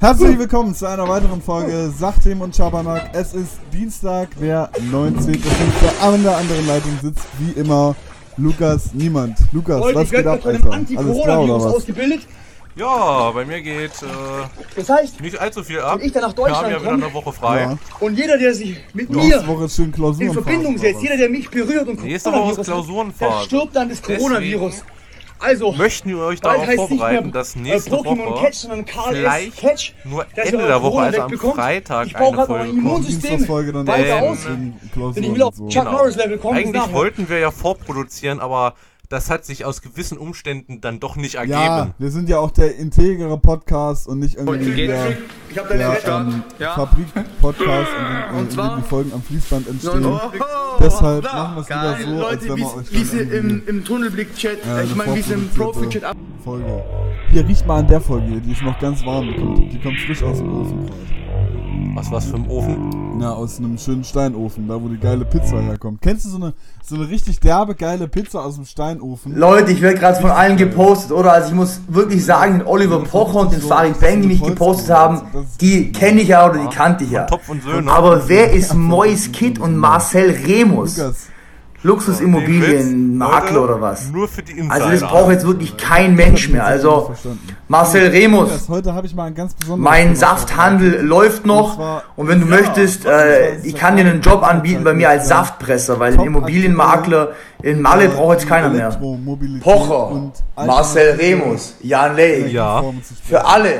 Herzlich willkommen zu einer weiteren Folge Sachthemen und Schabernack. Es ist Dienstag, der 19.05. An der anderen Leitung sitzt wie immer Lukas Niemand. Lukas, Leute, was geht ab, Alter? Alles klar oder Anti-Corona-Virus was? ausgebildet. Ja, bei mir geht äh, Das heißt, nicht allzu viel ab. Wenn ich dann nach Wir haben Deutschland ja wieder eine Woche frei. Ja. und jeder, der sich mit mir Woche ist schön in. Verbindung setzt, jeder, der mich berührt und Nächste Woche ist Klausurenphase. der stirbt dann des Coronavirus. Deswegen Also, Möchten wir euch darauf vorbereiten, mehr, dass äh, nächste Pokémon Woche Catch, vielleicht Catch, nur Ende der Woche, also am. Freitag, Ich eine Folge kommt. Denn- Wenn ich will auf. Chuck Norris Level kommen, Eigentlich wollten wir ja vorproduzieren, aber das hat sich aus gewissen Umständen dann doch nicht ergeben. Ja, wir sind ja auch der integere Podcast und nicht irgendwie der, Ich habe deine der Rechnung. ähm, Fabrik-Podcast, in, dem- in, in zwar- die Folgen am Fließband entstehen. Oh, Deshalb machen wir es lieber so, als Leute, wenn wie wir euch wie sie im, im Tunnelblick-Chat, äh, äh, ich eine meine, wie sie im Profi-Chat ab. Folge. Hier riecht mal an der Folge hier, die ist noch ganz warm, die kommt, die kommt frisch aus dem Ofen gerade. Was was für ein Ofen? Na, aus einem schönen Steinofen, da wo die geile Pizza herkommt. Kennst du so eine, so eine richtig derbe, geile Pizza aus dem Steinofen? Leute, ich werde gerade von allen gepostet, oder? Also ich muss wirklich sagen, den Oliver Pocher und den Farid Bang, die mich gepostet haben, die kenne ich ja oder die kannte ich ja. Topf und Söhne. Aber wer ist Mois Kid und Marcel Remus? Lukas, Luxusimmobilienmakler oder was? Nur für die Insider. Also das braucht jetzt wirklich kein Mensch mehr. Also. Marcel Remus, heute habe ich mal ein ganz besonderes mein Safthandel läuft noch und wenn du möchtest, äh, ich kann dir einen Job anbieten bei mir als Saftpresser, weil ein Immobilienmakler in Malle braucht jetzt keiner mehr. Pocher, Marcel Remus, Jan Ley. Ja. Für alle,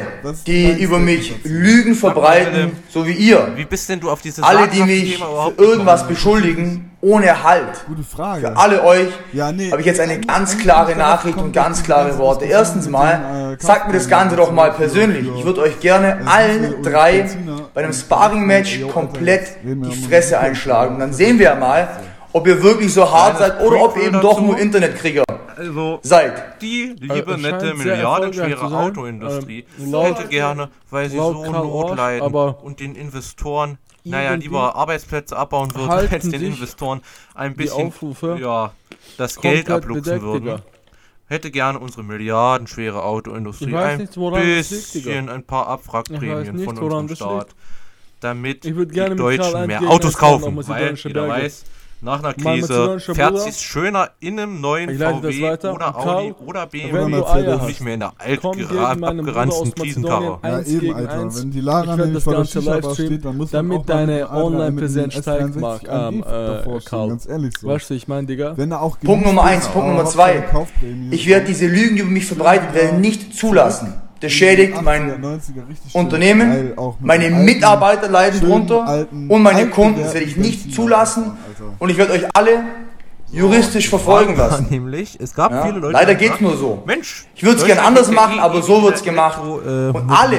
die über mich Lügen verbreiten, so wie ihr. Wie bist denn du auf dieses Alle, die mich für irgendwas beschuldigen, ohne Halt. Gute Frage. Für alle euch Ja, nee. habe ich jetzt eine Eigentlich- ganz klare Nachricht und ganz klare Worte. Erstens mal, den, äh, sagt mir das Ganze doch mal persönlich. Ich würde euch gerne allen drei bei einem Sparring-Match komplett die Fresse einschlagen. Und dann sehen wir mal, ob ihr wirklich so hart seid oder ob ihr eben doch nur Internetkrieger Also, seid. die liebe, Äh, es scheint nette, milliardenschwere. Autoindustrie Ähm, laut- hätte gerne, weil sie so Not leiden und den Investoren, naja, lieber Arbeitsplätze abbauen würden, als den Investoren ein bisschen Aufrufe ja, das Geld abluchsen würden. Hätte gerne unsere milliardenschwere Autoindustrie ein nicht, bisschen ein paar Abwrackprämien nicht, von unserem Staat, damit die Deutschen mehr Autos kaufen, weil jeder weiß, nach einer Krise fährt sich schöner in einem neuen VW oder Audi oder BMW wenn du Mercedes Eier und hast, nicht mehr in der komm gegen altgera- meinen Bruder abgeranzten Krisenkarre. Ja, eins eben, gegen Alter. eins. Wenn die Lara nämlich vor der Shisha-Bar steht, dann muss man damit auch mal deine mit einem A3 Online-Präsenz steigt, S63 Marc, ähm, äh, Karl. Ganz ehrlich so. Weißt du, ich mein, Digga? Wenn er auch Punkt Nummer eins, Punkt Nummer zwei. Ich werde diese Lügen, die über mich verbreitet werden, nicht zulassen. Das schädigt mein Unternehmen, meine Mitarbeiter leiden drunter und meine Kunden. Das werde ich nicht zulassen und ich werde euch alle juristisch verfolgen lassen. Nämlich, es gab Ja, viele Leute, leider geht's sagten, nur so. Mensch, Ich würd's gern Deutschland anders ja machen, aber so wird's gemacht. Elektro- äh, Und alle,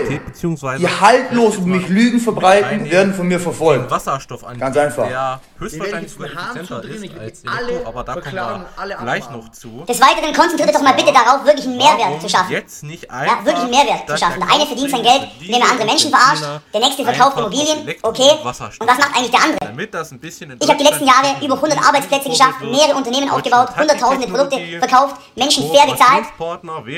die haltlos über mich Lügen verbreiten, werden von mir verfolgt. Wasserstoff an, Ganz einfach. der höchstwahrscheinlich sogar effizienter ist als Elektro, aber da kommen wir alle gleich noch zu. Des Weiteren konzentriert euch doch mal bitte darauf, wirklich einen Mehrwert zu schaffen. Jetzt nicht Ja, einfach wirklich einen Mehrwert zu schaffen. der eine verdient sein Geld, indem er andere Menschen verarscht, der nächste verkauft Immobilien, okay. und Wasserstoff. Und was macht eigentlich der andere? Damit das ein bisschen in Ich habe die letzten Jahre über 100 Arbeitsplätze geschafft, mehrere Unternehmen aufgebaut, hunderttausende Produkte verkauft, Menschen fair bezahlt,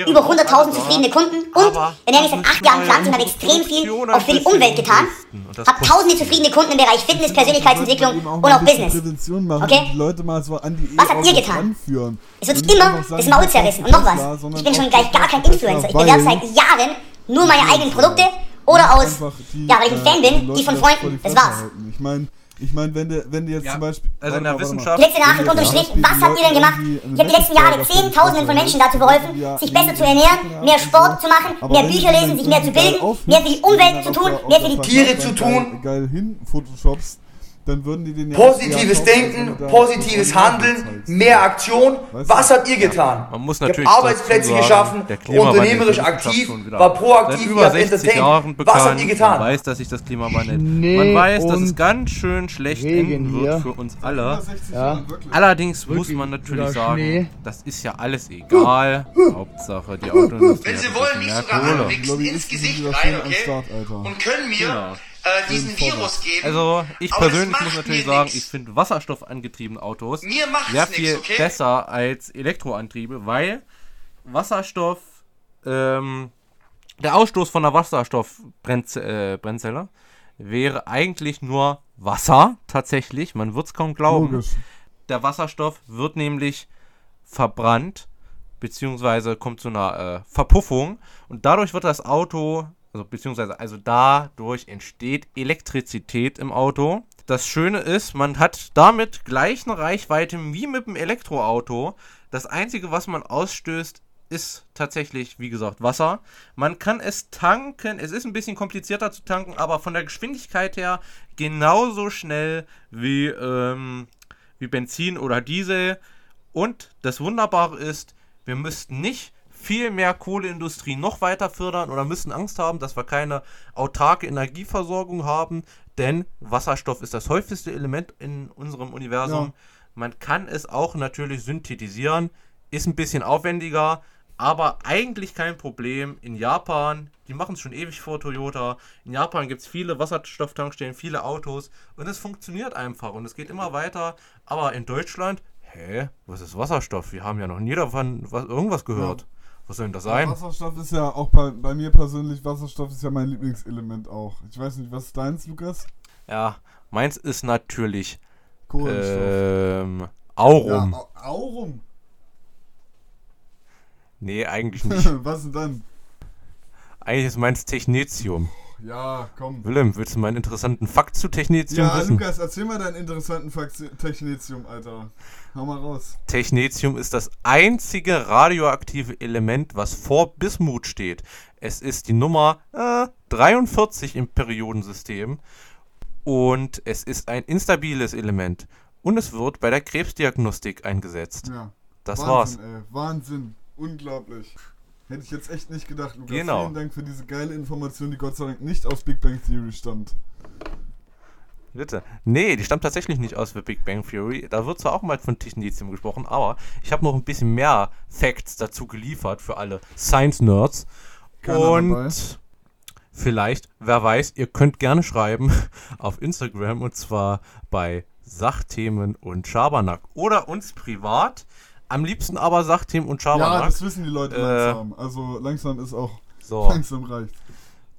über auch 100.000 alle da. zufriedene Kunden und, wenn ehrlich, seit acht Jahren Pflanzen, habe ja extrem viel auch für die Umwelt getan. Und habe tausende zufriedene Kunden im Bereich Fitness, Persönlichkeitsentwicklung und auch Business. Prävention machen Okay? und die Leute mal so an die Was habt ihr getan? Anführen. Es wird Und immer das Maul zerrissen. Und noch was, ich bin schon gleich gar kein Influencer. Ich bewerbe seit Jahren nur meine eigenen Produkte oder aus, die, ja, weil ich ein äh, Fan bin, Leute die von Freunden. Das war's. Ich meine, ich mein, wenn du wenn du jetzt Ja, zum Beispiel. also in der mal. Wissenschaft- Die letzte Nachricht unterm Strich, was habt ihr denn gemacht? Ich habe die letzten Jahre Zehntausenden von Menschen dazu geholfen, sich besser zu ernähren, mehr Sport zu machen, mehr Bücher lesen, sich mehr zu bilden, mehr für die Umwelt zu tun, mehr für die Tiere zu tun. Geil hin Photoshopst, dann würden die den ja Positives ja, Denken, positives Handeln, mehr Aktion. Weißt du? Was habt ihr getan? Man muss Ihr habt natürlich Arbeitsplätze dazu sagen, geschaffen, unternehmerisch aktiv, war proaktiv, seit ihr über habt 60 Jahren bekannt. Was habt ihr Man getan? weiß, dass sich das Klima wandelt. Nee Man weiß, dass es ganz schön schlecht enden hier. wird für uns alle. Ja. Allerdings muss Wirklich man natürlich sagen, Schnee. das ist ja alles egal. Hauptsache die Autoindustrie Wenn Sie wollen, mehr sogar anwichsen ins Gesicht rein, okay? Und können mir Genau. Äh, diesen Virus geben. Also ich persönlich muss natürlich sagen, nix. ich finde wasserstoffangetriebene Autos sehr nix, viel okay? besser als Elektroantriebe, weil Wasserstoff ähm, der Ausstoß von einer Wasserstoffbrennzelle äh, wäre eigentlich nur Wasser, tatsächlich. Man wird es kaum glauben. Logisch. Der Wasserstoff wird nämlich verbrannt, beziehungsweise kommt zu einer äh, Verpuffung. Und dadurch wird das Auto, also beziehungsweise also dadurch entsteht Elektrizität im Auto. Das Schöne ist, man hat damit gleich eine Reichweite wie mit dem Elektroauto. Das Einzige, was man ausstößt, ist tatsächlich, wie gesagt, Wasser. Man kann es tanken. Es ist ein bisschen komplizierter zu tanken, aber von der Geschwindigkeit her genauso schnell wie, ähm, wie Benzin oder Diesel. Und das Wunderbare ist, wir müssten nicht viel mehr Kohleindustrie noch weiter fördern oder müssen Angst haben, dass wir keine autarke Energieversorgung haben, denn Wasserstoff ist das häufigste Element in unserem Universum. Ja. Man kann es auch natürlich synthetisieren, ist ein bisschen aufwendiger, aber eigentlich kein Problem. In Japan, die machen es schon ewig vor Toyota. In Japan gibt es viele Wasserstofftankstellen, viele Autos und es funktioniert einfach und es geht immer weiter. Aber in Deutschland, hä, was ist Wasserstoff? Wir haben ja noch nie davon was, irgendwas gehört. Ja. Was soll denn das sein? Ja, Wasserstoff ist ja auch bei, bei mir persönlich, Wasserstoff ist ja mein Lieblingselement auch. Ich weiß nicht, was ist deins, Lukas? Ja, meins ist natürlich ähm, Aurum. Ja, Aurum. Nee, eigentlich nicht. Was denn dann? Eigentlich ist meins Technetium. Ja, komm. Willem, willst du mal einen interessanten Fakt zu Technetium ja, wissen? Ja, Lukas, erzähl mal deinen interessanten Fakt zu Technetium, Alter. Hau mal raus. Technetium ist das einzige radioaktive Element, was vor Bismut steht. Es ist die Nummer äh, 43 im Periodensystem und es ist ein instabiles Element und es wird bei der Krebsdiagnostik eingesetzt. Ja. Das Wahnsinn, war's. Ey, Wahnsinn. Unglaublich. Hätte ich jetzt echt nicht gedacht, Lukas. Genau. Vielen Dank für diese geile Information, die Gott sei Dank nicht aus Big Bang Theory stammt. Bitte. Nee, die stammt tatsächlich nicht aus The Big Bang Theory. Da wird zwar auch mal von Technetium gesprochen, aber ich habe noch ein bisschen mehr Facts dazu geliefert für alle Science-Nerds. Und dabei. vielleicht, wer weiß, ihr könnt gerne schreiben auf Instagram und zwar bei Sachthemen und Schabernack oder uns privat. Am liebsten aber Sachthemen und Schabernack. Ja, das wissen die Leute äh, langsam. Also langsam ist auch so. langsam reicht.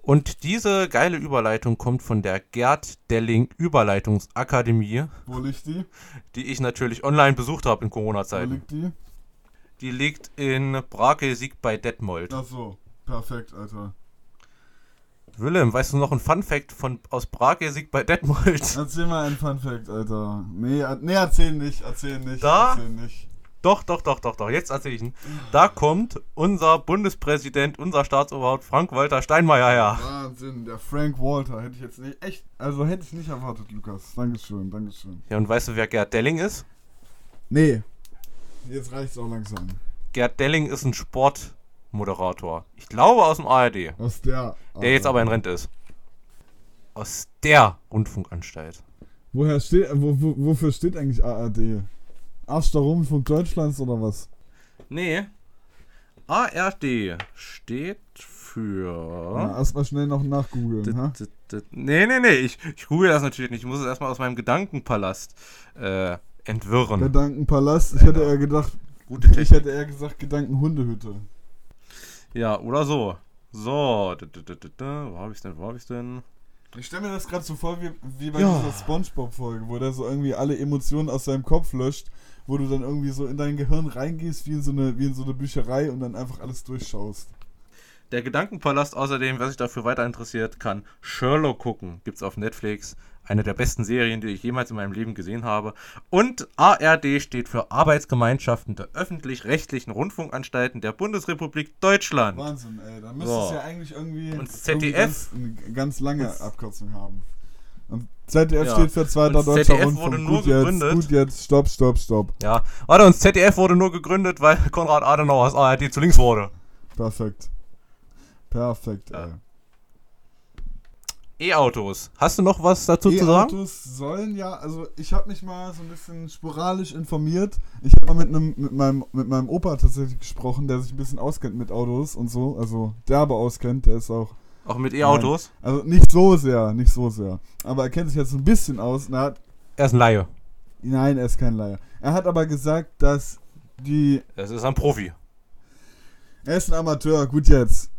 Und diese geile Überleitung kommt von der Gerd Delling Überleitungsakademie. Wo liegt die? Die ich natürlich online besucht habe in Corona-Zeiten. Wo liegt die? Die liegt in Brake-Sieg bei Detmold. Ach so, perfekt, Alter. Willem, weißt du noch ein Fun-Fact von, aus Brake-Sieg bei Detmold? Erzähl mal ein Fun-Fact, Alter. Nee, nee, erzähl nicht, erzähl nicht, da erzähl nicht. Doch, doch, doch, doch, doch. Jetzt erzähle ich ihn. Da kommt unser Bundespräsident, unser Staatsoberhaupt Frank-Walter Steinmeier her. Wahnsinn, der Frank Walter. Hätte ich jetzt nicht, echt, also hätte ich nicht erwartet, Lukas. Dankeschön, Dankeschön. Ja, und weißt du, wer Gerd Delling ist? Nee. Jetzt reicht's auch langsam. Gerd Delling ist ein Sportmoderator. Ich glaube aus dem ARD. Aus der. Der jetzt aber in Rente ist. Aus der Rundfunkanstalt. Woher steht, wo, wo, wofür steht eigentlich ARD? Erster Rundfunk Deutschlands oder was? Nee. ARD steht für. Ja, erstmal schnell noch nachgoogeln. Nee, nee, nee. Ich, ich google das natürlich nicht. Ich muss es erstmal aus meinem Gedankenpalast äh, entwirren. Gedankenpalast? Ich hätte eher gedacht. Gute Technik. Ich hätte eher gesagt Gedankenhundehütte. Ja, oder so. So. Wo hab ich's denn? Wo hab ich's denn? Ich stelle mir das gerade so vor wie, wie bei ja. dieser Spongebob-Folge, wo der so irgendwie alle Emotionen aus seinem Kopf löscht wo du dann irgendwie so in dein Gehirn reingehst, wie in so eine, wie in so eine Bücherei und dann einfach alles durchschaust. Der Gedankenpalast außerdem, wer sich dafür weiter interessiert, kann Sherlock gucken. Gibt's auf Netflix. Eine der besten Serien, die ich jemals in meinem Leben gesehen habe. Und ARD steht für Arbeitsgemeinschaften der öffentlich-rechtlichen Rundfunkanstalten der Bundesrepublik Deutschland. Wahnsinn, ey. Da müsste so. es ja eigentlich irgendwie, und ZDF irgendwie ganz, eine ganz lange Abkürzung haben. Und ZDF ja. steht für zweiter und deutscher ZDF Rundfunk. Wurde nur gut gegründet. jetzt, gut jetzt, stopp, stopp, stopp. Ja, warte, und ZDF wurde nur gegründet, weil Konrad Adenauer aus ARD zu links wurde. Perfekt. Perfekt, ja. ey. E-Autos. Hast du noch was dazu e zu sagen? E-Autos sollen ja, also ich habe mich mal so ein bisschen sporadisch informiert. Ich habe mal mit, einem, mit, meinem, mit meinem Opa tatsächlich gesprochen, der sich ein bisschen auskennt mit Autos und so. Also derbe auskennt, der ist auch auch mit E-Autos? Also nicht so sehr, nicht so sehr. Aber er kennt sich jetzt so ein bisschen aus. Und er, hat, er ist ein Laie. Nein, er ist kein Laie. Er hat aber gesagt, dass die. Es ist ein Profi. Er ist ein Amateur, gut jetzt.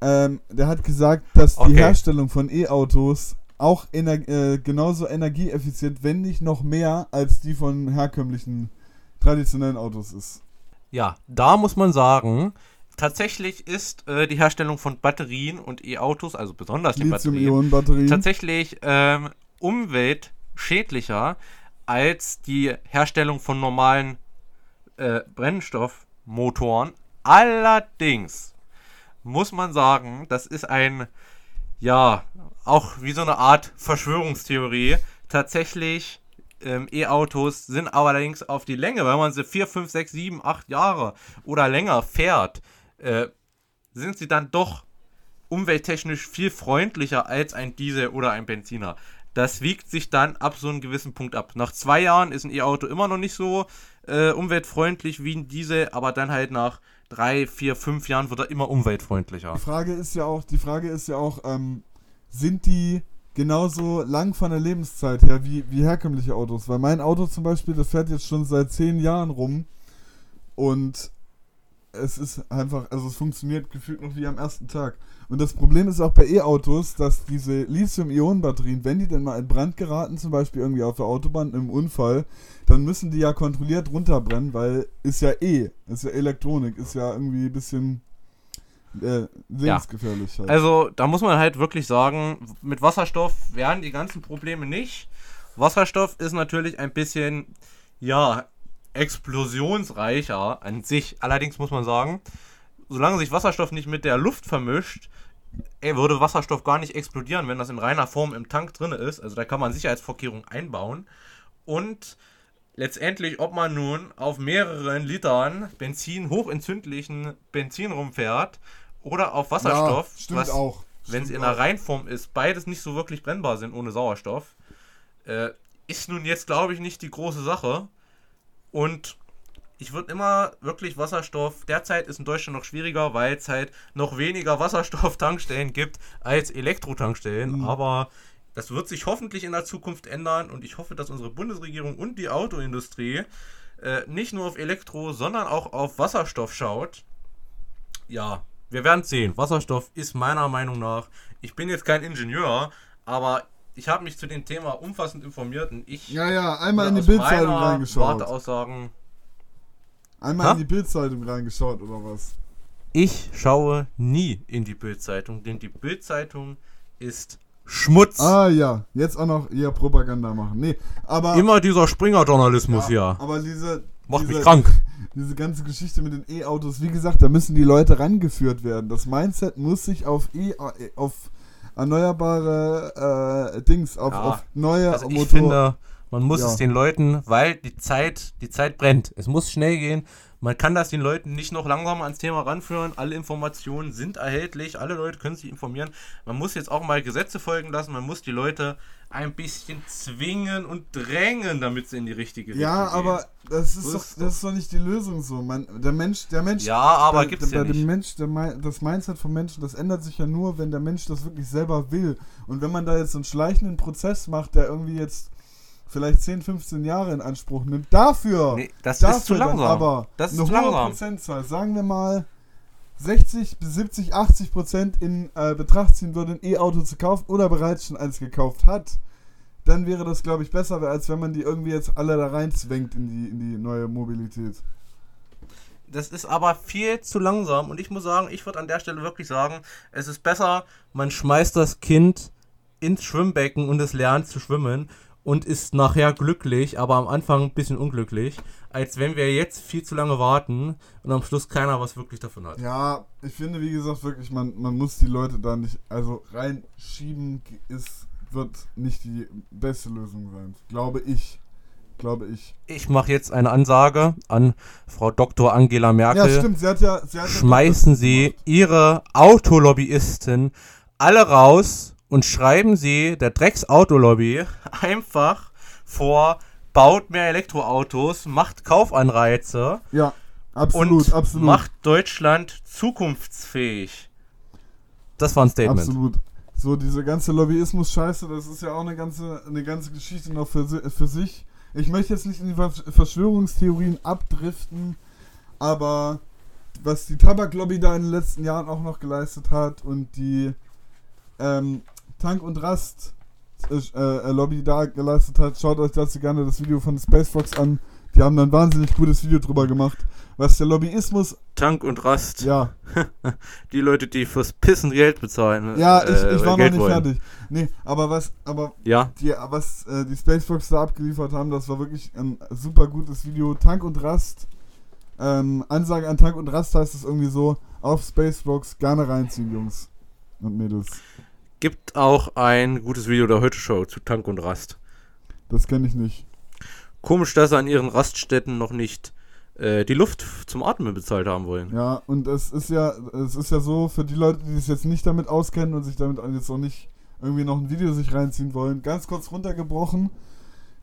Ähm, der hat gesagt, dass okay. die Herstellung von E-Autos auch ener äh, genauso energieeffizient, wenn nicht noch mehr, als die von herkömmlichen traditionellen Autos ist. Ja, da muss man sagen, tatsächlich ist äh, die Herstellung von Batterien und E-Autos, also besonders die Batterien, tatsächlich ähm, umweltschädlicher als die Herstellung von normalen äh, Brennstoffmotoren. Allerdings muss man sagen, das ist ein, ja, auch wie so eine Art Verschwörungstheorie. Tatsächlich, ähm, E-Autos sind allerdings auf die Länge, wenn man sie 4, 5, 6, 7, 8 Jahre oder länger fährt, äh, sind sie dann doch umwelttechnisch viel freundlicher als ein Diesel oder ein Benziner. Das wiegt sich dann ab so einem gewissen Punkt ab. Nach zwei Jahren ist ein E-Auto immer noch nicht so äh, umweltfreundlich wie ein Diesel, aber dann halt nach drei, vier, fünf Jahren wird er immer umweltfreundlicher. Die Frage ist ja auch, die Frage ist ja auch, ähm, sind die genauso lang von der Lebenszeit her wie, wie herkömmliche Autos? Weil mein Auto zum Beispiel, das fährt jetzt schon seit zehn Jahren rum und es ist einfach, also es funktioniert gefühlt noch wie am ersten Tag. Und das Problem ist auch bei E-Autos, dass diese Lithium-Ionen-Batterien, wenn die denn mal in Brand geraten, zum Beispiel irgendwie auf der Autobahn im Unfall, dann müssen die ja kontrolliert runterbrennen, weil ist ja E, ist ja Elektronik, ist ja irgendwie ein bisschen äh, lebensgefährlich. Ja. Halt. Also da muss man halt wirklich sagen, mit Wasserstoff werden die ganzen Probleme nicht. Wasserstoff ist natürlich ein bisschen, ja, explosionsreicher an sich. Allerdings muss man sagen, solange sich Wasserstoff nicht mit der Luft vermischt, ey, würde Wasserstoff gar nicht explodieren, wenn das in reiner Form im Tank drin ist. Also da kann man Sicherheitsvorkehrungen einbauen. Und letztendlich, ob man nun auf mehreren Litern Benzin, hochentzündlichen Benzin rumfährt oder auf Wasserstoff, ja, was, auch. wenn es in der Reinform ist, beides nicht so wirklich brennbar sind ohne Sauerstoff, äh, ist nun jetzt, glaube ich, nicht die große Sache. Und ich würde immer wirklich Wasserstoff, derzeit ist in Deutschland noch schwieriger, weil es halt noch weniger Wasserstofftankstellen gibt als Elektrotankstellen. Mhm. Aber das wird sich hoffentlich in der Zukunft ändern und ich hoffe, dass unsere Bundesregierung und die Autoindustrie äh, nicht nur auf Elektro, sondern auch auf Wasserstoff schaut. Ja, wir werden sehen. Wasserstoff ist meiner Meinung nach, ich bin jetzt kein Ingenieur, aber ich habe mich zu dem Thema umfassend informiert und ich. Ja, ja, einmal in die Bildzeitung reingeschaut. Warteaussagen. Einmal ha? in die Bildzeitung reingeschaut oder was? Ich schaue nie in die Bildzeitung, denn die Bildzeitung ist Schmutz. Ah ja, jetzt auch noch eher Propaganda machen. Nee, aber. Immer dieser Springer-Journalismus ja, hier. Aber diese. Macht diese, mich krank. Diese ganze Geschichte mit den E-Autos, wie gesagt, da müssen die Leute rangeführt werden. Das Mindset muss sich auf E auf erneuerbare äh, Dings, auf, ja, auf neue also ich Motor finde, man muss ja. es den Leuten, weil die Zeit, die Zeit brennt. Es muss schnell gehen. Man kann das den Leuten nicht noch langsamer ans Thema ranführen. Alle Informationen sind erhältlich. Alle Leute können sich informieren. Man muss jetzt auch mal Gesetze folgen lassen. Man muss die Leute ein bisschen zwingen und drängen, damit sie in die richtige Richtung Ja, aber das ist, so doch, das ist doch nicht die Lösung so. Man, der Mensch, der Mensch. Ja, aber gibt es ja nicht. Mensch, der, das Mindset vom Menschen, das ändert sich ja nur, wenn der Mensch das wirklich selber will. Und wenn man da jetzt so einen schleichenden Prozess macht, der irgendwie jetzt vielleicht 10, 15 Jahre in Anspruch nimmt. Dafür, nee, das dafür ist zu langsam. aber das ist eine zu hohe langsam. Prozentzahl, sagen wir mal 60 bis 70, 80 Prozent in äh, Betracht ziehen würde, ein E-Auto zu kaufen oder bereits schon eins gekauft hat, dann wäre das, glaube ich, besser, als wenn man die irgendwie jetzt alle da reinzwängt in die, in die neue Mobilität. Das ist aber viel zu langsam und ich muss sagen, ich würde an der Stelle wirklich sagen, es ist besser, man schmeißt das Kind ins Schwimmbecken und es lernt zu schwimmen und ist nachher glücklich, aber am Anfang ein bisschen unglücklich, als wenn wir jetzt viel zu lange warten und am Schluss keiner was wirklich davon hat. Ja, ich finde, wie gesagt, wirklich, man, man muss die Leute da nicht, also reinschieben ist, wird nicht die beste Lösung sein, glaube ich. Glaube ich. Ich mache jetzt eine Ansage an Frau Dr. Angela Merkel. Ja, stimmt, sie hat ja. Sie hat Schmeißen Sie Ihre Autolobbyisten alle raus und schreiben Sie der Drecks-Autolobby einfach vor, baut mehr Elektroautos, macht Kaufanreize. Ja, absolut, und absolut. macht Deutschland zukunftsfähig. Das war ein Statement. Absolut. So, diese ganze Lobbyismus-Scheiße, das ist ja auch eine ganze, eine ganze Geschichte noch für, für sich. Ich möchte jetzt nicht in die Verschwörungstheorien abdriften, aber was die Tabaklobby da in den letzten Jahren auch noch geleistet hat und die ähm, Tank und Rast äh, äh, Lobby da geleistet hat, schaut euch dazu gerne das Video von Space Fox an. Die haben da ein wahnsinnig gutes Video drüber gemacht, was der Lobbyismus. Tank und Rast. Ja. die Leute, die fürs Pissen Geld bezahlen. Ja, ich, äh, ich war Geld noch nicht wollen. fertig. Nee, aber was, aber ja. die, was äh, die Space Fox da abgeliefert haben, das war wirklich ein super gutes Video. Tank und Rast. Ähm, Ansage an Tank und Rast heißt es irgendwie so, auf Spacebox gerne reinziehen, Jungs und Mädels. Gibt auch ein gutes Video der Heute Show zu Tank und Rast. Das kenne ich nicht. Komisch, dass sie an ihren Raststätten noch nicht äh, die Luft zum Atmen bezahlt haben wollen. Ja, und es ist ja, es ist ja so, für die Leute, die sich jetzt nicht damit auskennen und sich damit jetzt auch nicht irgendwie noch ein Video sich reinziehen wollen, ganz kurz runtergebrochen.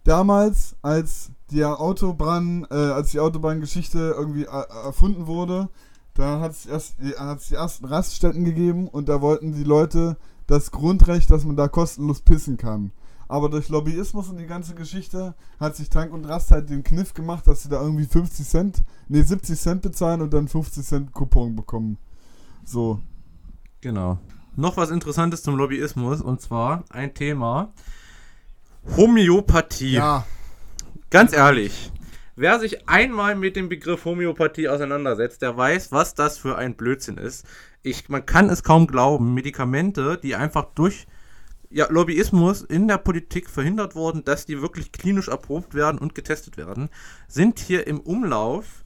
Damals, als der Autobahn, äh, als die Autobahngeschichte irgendwie äh, erfunden wurde, da hat es erst die ersten Raststätten gegeben und da wollten die Leute das Grundrecht, dass man da kostenlos pissen kann. Aber durch Lobbyismus und die ganze Geschichte hat sich Tank und Rast halt den Kniff gemacht, dass sie da irgendwie 50 Cent, nee 70 Cent bezahlen und dann 50 Cent Coupon bekommen. So. Genau. Noch was Interessantes zum Lobbyismus und zwar ein Thema Homöopathie. Ja. Ganz ehrlich, wer sich einmal mit dem Begriff Homöopathie auseinandersetzt, der weiß, was das für ein Blödsinn ist ich, man kann es kaum glauben, Medikamente, die einfach durch ja, Lobbyismus in der Politik verhindert wurden, dass die wirklich klinisch erprobt werden und getestet werden, sind hier im Umlauf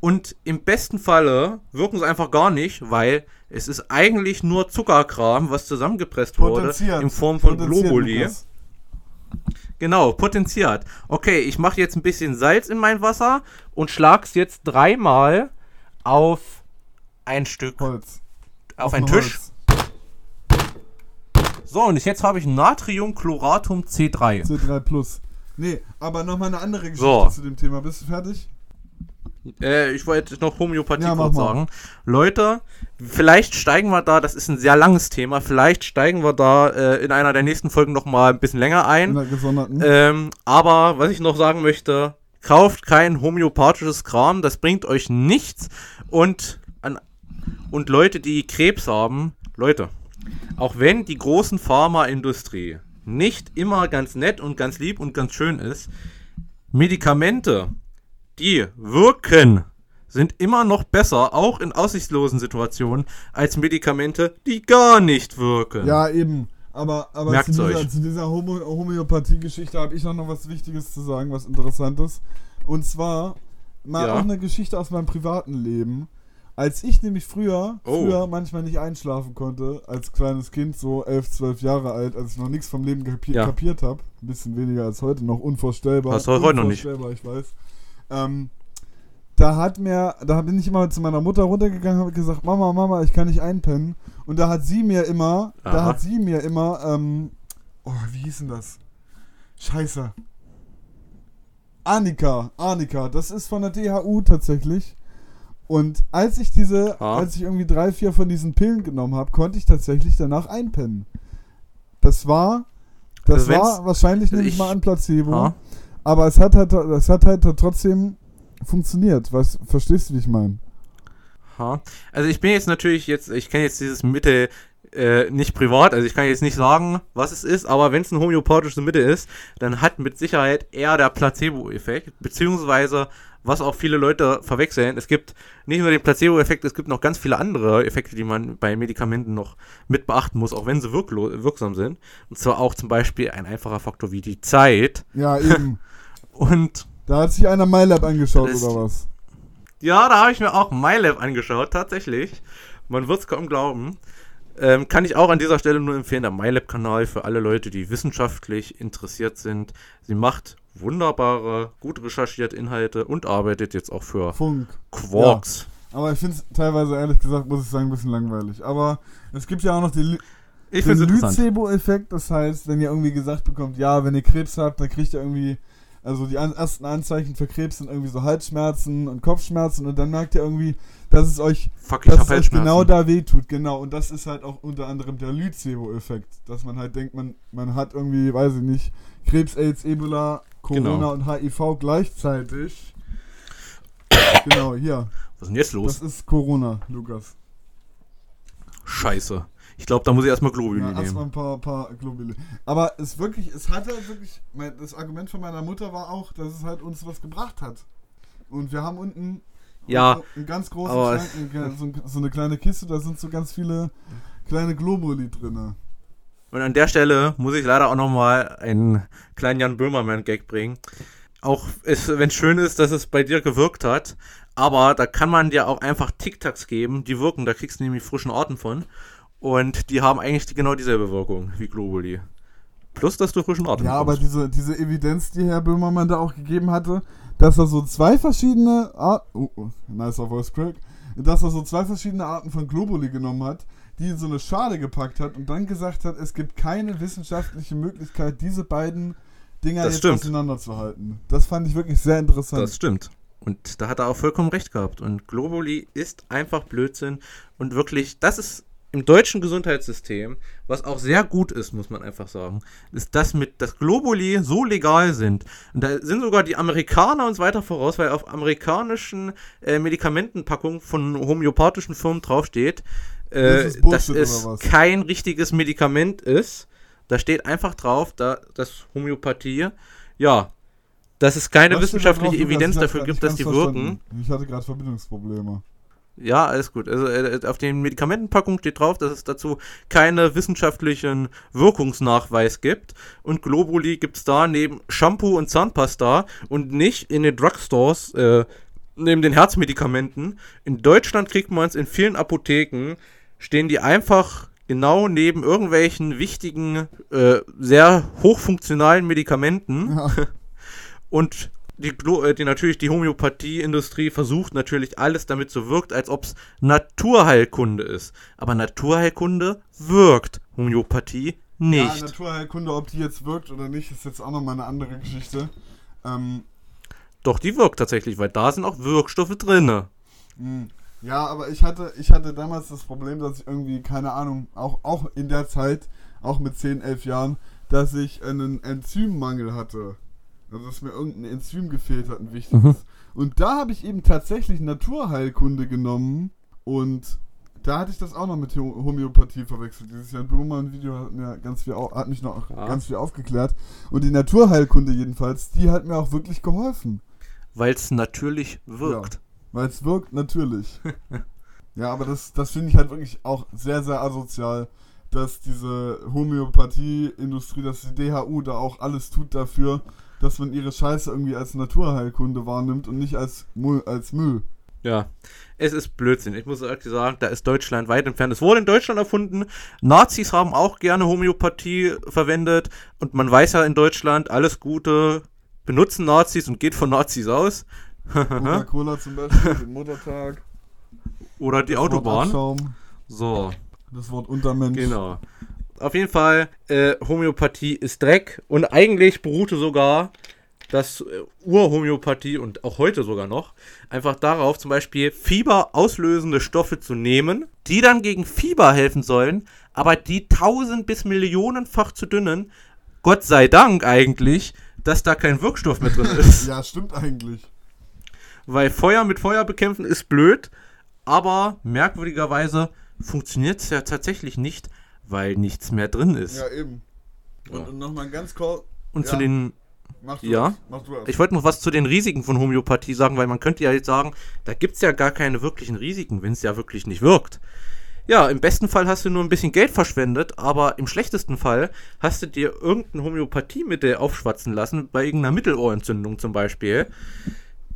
und im besten Falle wirken sie einfach gar nicht, weil es ist eigentlich nur Zuckerkram, was zusammengepresst wurde in Form von Globuli. Genau, potenziert. Okay, ich mache jetzt ein bisschen Salz in mein Wasser und schlag's jetzt dreimal auf ein Stück Holz. Auf, auf einen Tisch. Holz. So, und jetzt habe ich Natriumchloratum C3. C3 Plus. Nee, aber nochmal eine andere Geschichte so. zu dem Thema. Bist du fertig? Äh, ich wollte noch Homöopathie ja, kurz sagen. Leute, vielleicht steigen wir da, das ist ein sehr langes Thema, vielleicht steigen wir da äh, in einer der nächsten Folgen nochmal ein bisschen länger ein. Ähm, aber was ich noch sagen möchte, kauft kein homöopathisches Kram, das bringt euch nichts. Und und Leute, die Krebs haben, Leute, auch wenn die großen Pharmaindustrie nicht immer ganz nett und ganz lieb und ganz schön ist, Medikamente, die wirken, sind immer noch besser, auch in aussichtslosen Situationen, als Medikamente, die gar nicht wirken. Ja, eben. Aber, aber zu dieser, zu dieser Homö Homöopathie-Geschichte habe ich noch was Wichtiges zu sagen, was Interessantes. Und zwar mal ja. auch eine Geschichte aus meinem privaten Leben. Als ich nämlich früher, oh. früher manchmal nicht einschlafen konnte, als kleines Kind, so elf, zwölf Jahre alt, als ich noch nichts vom Leben kapi ja. kapiert habe, ein bisschen weniger als heute noch, unvorstellbar. Hast du heute noch nicht. ich weiß. Ähm, da hat mir, da bin ich immer zu meiner Mutter runtergegangen und habe gesagt, Mama, Mama, ich kann nicht einpennen. Und da hat sie mir immer, Aha. da hat sie mir immer, ähm, oh, wie hieß denn das? Scheiße. Annika, Annika, das ist von der DHU tatsächlich. Und als ich diese, ah. als ich irgendwie drei, vier von diesen Pillen genommen habe, konnte ich tatsächlich danach einpennen. Das war, das also war wahrscheinlich also nicht mal ein Placebo. Ah. Aber es hat halt, es hat halt trotzdem funktioniert. Was, verstehst du, wie ich meine? Also ich bin jetzt natürlich jetzt, ich kenne jetzt dieses Mittel äh, nicht privat, also ich kann jetzt nicht sagen, was es ist, aber wenn es ein homöopathisches Mittel ist, dann hat mit Sicherheit eher der Placebo-Effekt, beziehungsweise was auch viele Leute verwechseln. Es gibt nicht nur den Placebo-Effekt, es gibt noch ganz viele andere Effekte, die man bei Medikamenten noch mit beachten muss, auch wenn sie wirksam sind. Und zwar auch zum Beispiel ein einfacher Faktor wie die Zeit. Ja, eben. Und. Da hat sich einer MyLab angeschaut, oder was? Ja, da habe ich mir auch MyLab angeschaut, tatsächlich. Man wird es kaum glauben. Ähm, kann ich auch an dieser Stelle nur empfehlen, der MyLab-Kanal für alle Leute, die wissenschaftlich interessiert sind. Sie macht wunderbare, gut recherchierte Inhalte und arbeitet jetzt auch für Funk. Quarks. Ja. Aber ich finde es teilweise, ehrlich gesagt, muss ich sagen, ein bisschen langweilig. Aber es gibt ja auch noch die, ich den Lycebo-Effekt. Das heißt, wenn ihr irgendwie gesagt bekommt, ja, wenn ihr Krebs habt, dann kriegt ihr irgendwie also die ersten Anzeichen für Krebs sind irgendwie so Halsschmerzen und Kopfschmerzen und dann merkt ihr irgendwie, dass es euch, Fuck, dass es euch genau da wehtut. Genau, und das ist halt auch unter anderem der Lycebo-Effekt, dass man halt denkt, man, man hat irgendwie, weiß ich nicht, Krebs, AIDS, Ebola, Corona genau. und HIV gleichzeitig. Genau, hier. Was ist denn jetzt los? Das ist Corona, Lukas. Scheiße. Ich glaube, da muss ich erstmal Globuli ja, nehmen. Erstmal ein paar, paar Globuli. Aber es wirklich, es hat halt wirklich, mein, das Argument von meiner Mutter war auch, dass es halt uns was gebracht hat. Und wir haben unten ja, einen ganz großen Schrank, so, so, eine kleine Kiste, da sind so ganz viele kleine Globuli drin. Und an der Stelle muss ich leider auch nochmal einen kleinen Jan Böhmermann-Gag bringen. Auch wenn es schön ist, dass es bei dir gewirkt hat, aber da kann man dir auch einfach Tic-Tacs geben, die wirken, da kriegst du nämlich frischen Orten von. Und die haben eigentlich die, genau dieselbe Wirkung wie Globuli. Plus, dass du frischen Atem Ja, aber diese, diese Evidenz, die Herr Böhmermann da auch gegeben hatte, dass er so zwei verschiedene Arten, oh, oh, nicer voice crack, dass er so zwei verschiedene Arten von Globuli genommen hat, die in so eine Schale gepackt hat und dann gesagt hat, es gibt keine wissenschaftliche Möglichkeit, diese beiden Dinger das jetzt stimmt. auseinanderzuhalten. Das fand ich wirklich sehr interessant. Das stimmt. Und da hat er auch vollkommen recht gehabt. Und Globuli ist einfach Blödsinn. Und wirklich, das ist im deutschen Gesundheitssystem, was auch sehr gut ist, muss man einfach sagen, ist, dass mit das Globuli so legal sind. Und da sind sogar die Amerikaner uns weiter voraus, weil auf amerikanischen äh, Medikamentenpackungen von homöopathischen Firmen draufsteht, äh, das dass es kein richtiges Medikament ist. Da steht einfach drauf, da das Homöopathie, ja, dass es keine was wissenschaftliche Evidenz dafür gibt, dass die wirken. Ich hatte gerade Verbindungsprobleme. Ja, alles gut. Also äh, auf den Medikamentenpackungen steht drauf, dass es dazu keine wissenschaftlichen Wirkungsnachweis gibt. Und Globuli gibt es da neben Shampoo und Zahnpasta und nicht in den Drugstores, äh, neben den Herzmedikamenten. In Deutschland kriegt man es in vielen Apotheken, stehen die einfach genau neben irgendwelchen wichtigen, äh, sehr hochfunktionalen Medikamenten. Ja. Und die, äh, die natürlich die Homöopathieindustrie versucht natürlich alles damit so wirkt, als ob es Naturheilkunde ist. Aber Naturheilkunde wirkt, Homöopathie nicht. Ja, Naturheilkunde, ob die jetzt wirkt oder nicht, ist jetzt auch nochmal eine andere Geschichte. Ähm, Doch, die wirkt tatsächlich, weil da sind auch Wirkstoffe drin. Hm. Ja, aber ich hatte, ich hatte damals das Problem, dass ich irgendwie, keine Ahnung, auch, auch in der Zeit, auch mit 10, 11 Jahren, dass ich einen Enzymmangel hatte. Also dass mir irgendein Enzym gefehlt hat, ein wichtiges. Mhm. Und da habe ich eben tatsächlich Naturheilkunde genommen und da hatte ich das auch noch mit Homöopathie verwechselt. Dieses Jan Blumann-Video hat mir ganz viel, hat mich noch ja. ganz viel aufgeklärt. Und die Naturheilkunde jedenfalls, die hat mir auch wirklich geholfen. Weil es natürlich wirkt. Ja, Weil es wirkt natürlich. ja, aber das, das finde ich halt wirklich auch sehr, sehr asozial, dass diese Homöopathie-Industrie, dass die DHU da auch alles tut dafür, dass man ihre Scheiße irgendwie als Naturheilkunde wahrnimmt und nicht als, Müll, als Müll. Ja, es ist Blödsinn. Ich muss ehrlich sagen, da ist Deutschland weit entfernt. Es wurde in Deutschland erfunden. Nazis haben auch gerne Homöopathie verwendet. Und man weiß ja in Deutschland, alles Gute benutzen Nazis und geht von Nazis aus. Coca-Cola zum Beispiel, den Muttertag. Oder die Autobahn. So. Das Wort Untermensch. Genau. Auf jeden Fall, äh, Homöopathie ist Dreck und eigentlich beruhte sogar das äh, Urhomöopathie und auch heute sogar noch einfach darauf, zum Beispiel Fieber auslösende Stoffe zu nehmen, die dann gegen Fieber helfen sollen, aber die tausend bis millionenfach zu dünnen. Gott sei Dank eigentlich, dass da kein Wirkstoff mehr drin ist. ja, stimmt eigentlich. Weil Feuer mit Feuer bekämpfen ist blöd, aber merkwürdigerweise funktioniert es ja tatsächlich nicht, weil nichts mehr drin ist. Ja, eben. Und, ja. und nochmal ganz kurz. Und ja. zu den. Mach du ja, Mach du ich wollte noch was zu den Risiken von Homöopathie sagen, weil man könnte ja jetzt sagen, da gibt es ja gar keine wirklichen Risiken, wenn es ja wirklich nicht wirkt. Ja, im besten Fall hast du nur ein bisschen Geld verschwendet, aber im schlechtesten Fall hast du dir irgendein Homöopathiemittel aufschwatzen lassen, bei irgendeiner Mittelohrentzündung zum Beispiel.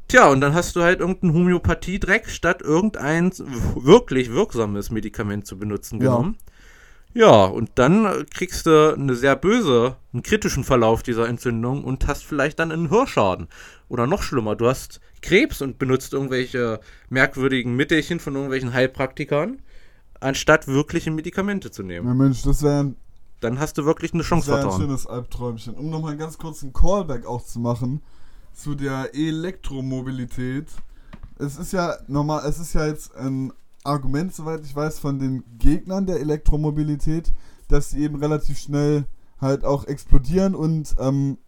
Tja, und dann hast du halt irgendein Homöopathie-Dreck statt irgendein wirklich wirksames Medikament zu benutzen genommen. Ja. Ja, und dann kriegst du eine sehr böse, einen kritischen Verlauf dieser Entzündung und hast vielleicht dann einen Hörschaden. Oder noch schlimmer, du hast Krebs und benutzt irgendwelche merkwürdigen Mittelchen von irgendwelchen Heilpraktikern, anstatt wirkliche Medikamente zu nehmen. Ja, Mensch, das wäre Dann hast du wirklich eine Chance verloren. Das wäre ein schönes Albträumchen. Um nochmal ganz kurz einen Callback auch zu machen zu der Elektromobilität. Es ist ja normal, es ist ja jetzt ein Argument, soweit ich weiß, von den Gegnern der Elektromobilität, dass sie eben relativ schnell halt auch explodieren und, ähm,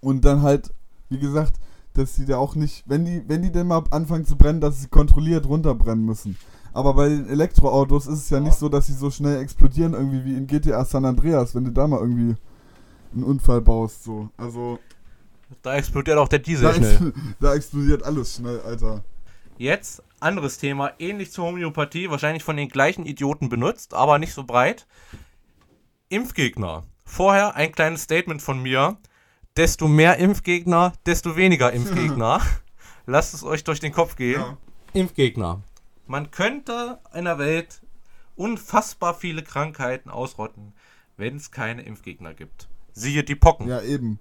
und dann halt, wie gesagt, dass die da auch nicht, wenn die, wenn die denn mal anfangen zu brennen, dass sie kontrolliert runterbrennen müssen. Aber bei den Elektroautos ist es ja nicht so, dass sie so schnell explodieren, irgendwie wie in GTA San Andreas, wenn du da mal irgendwie einen Unfall baust, so. Also. Da explodiert auch der Diesel da schnell. da explodiert alles schnell, Alter. Jetzt anderes Thema, ähnlich zur Homöopathie, wahrscheinlich von den gleichen Idioten benutzt, aber nicht so breit. Impfgegner. Vorher ein kleines Statement von mir. Desto mehr Impfgegner, desto weniger Impfgegner. Lasst es euch durch den Kopf gehen. Ja. Impfgegner. Man könnte in der Welt unfassbar viele Krankheiten ausrotten, wenn es keine Impfgegner gibt. Siehe die Pocken. Ja, eben.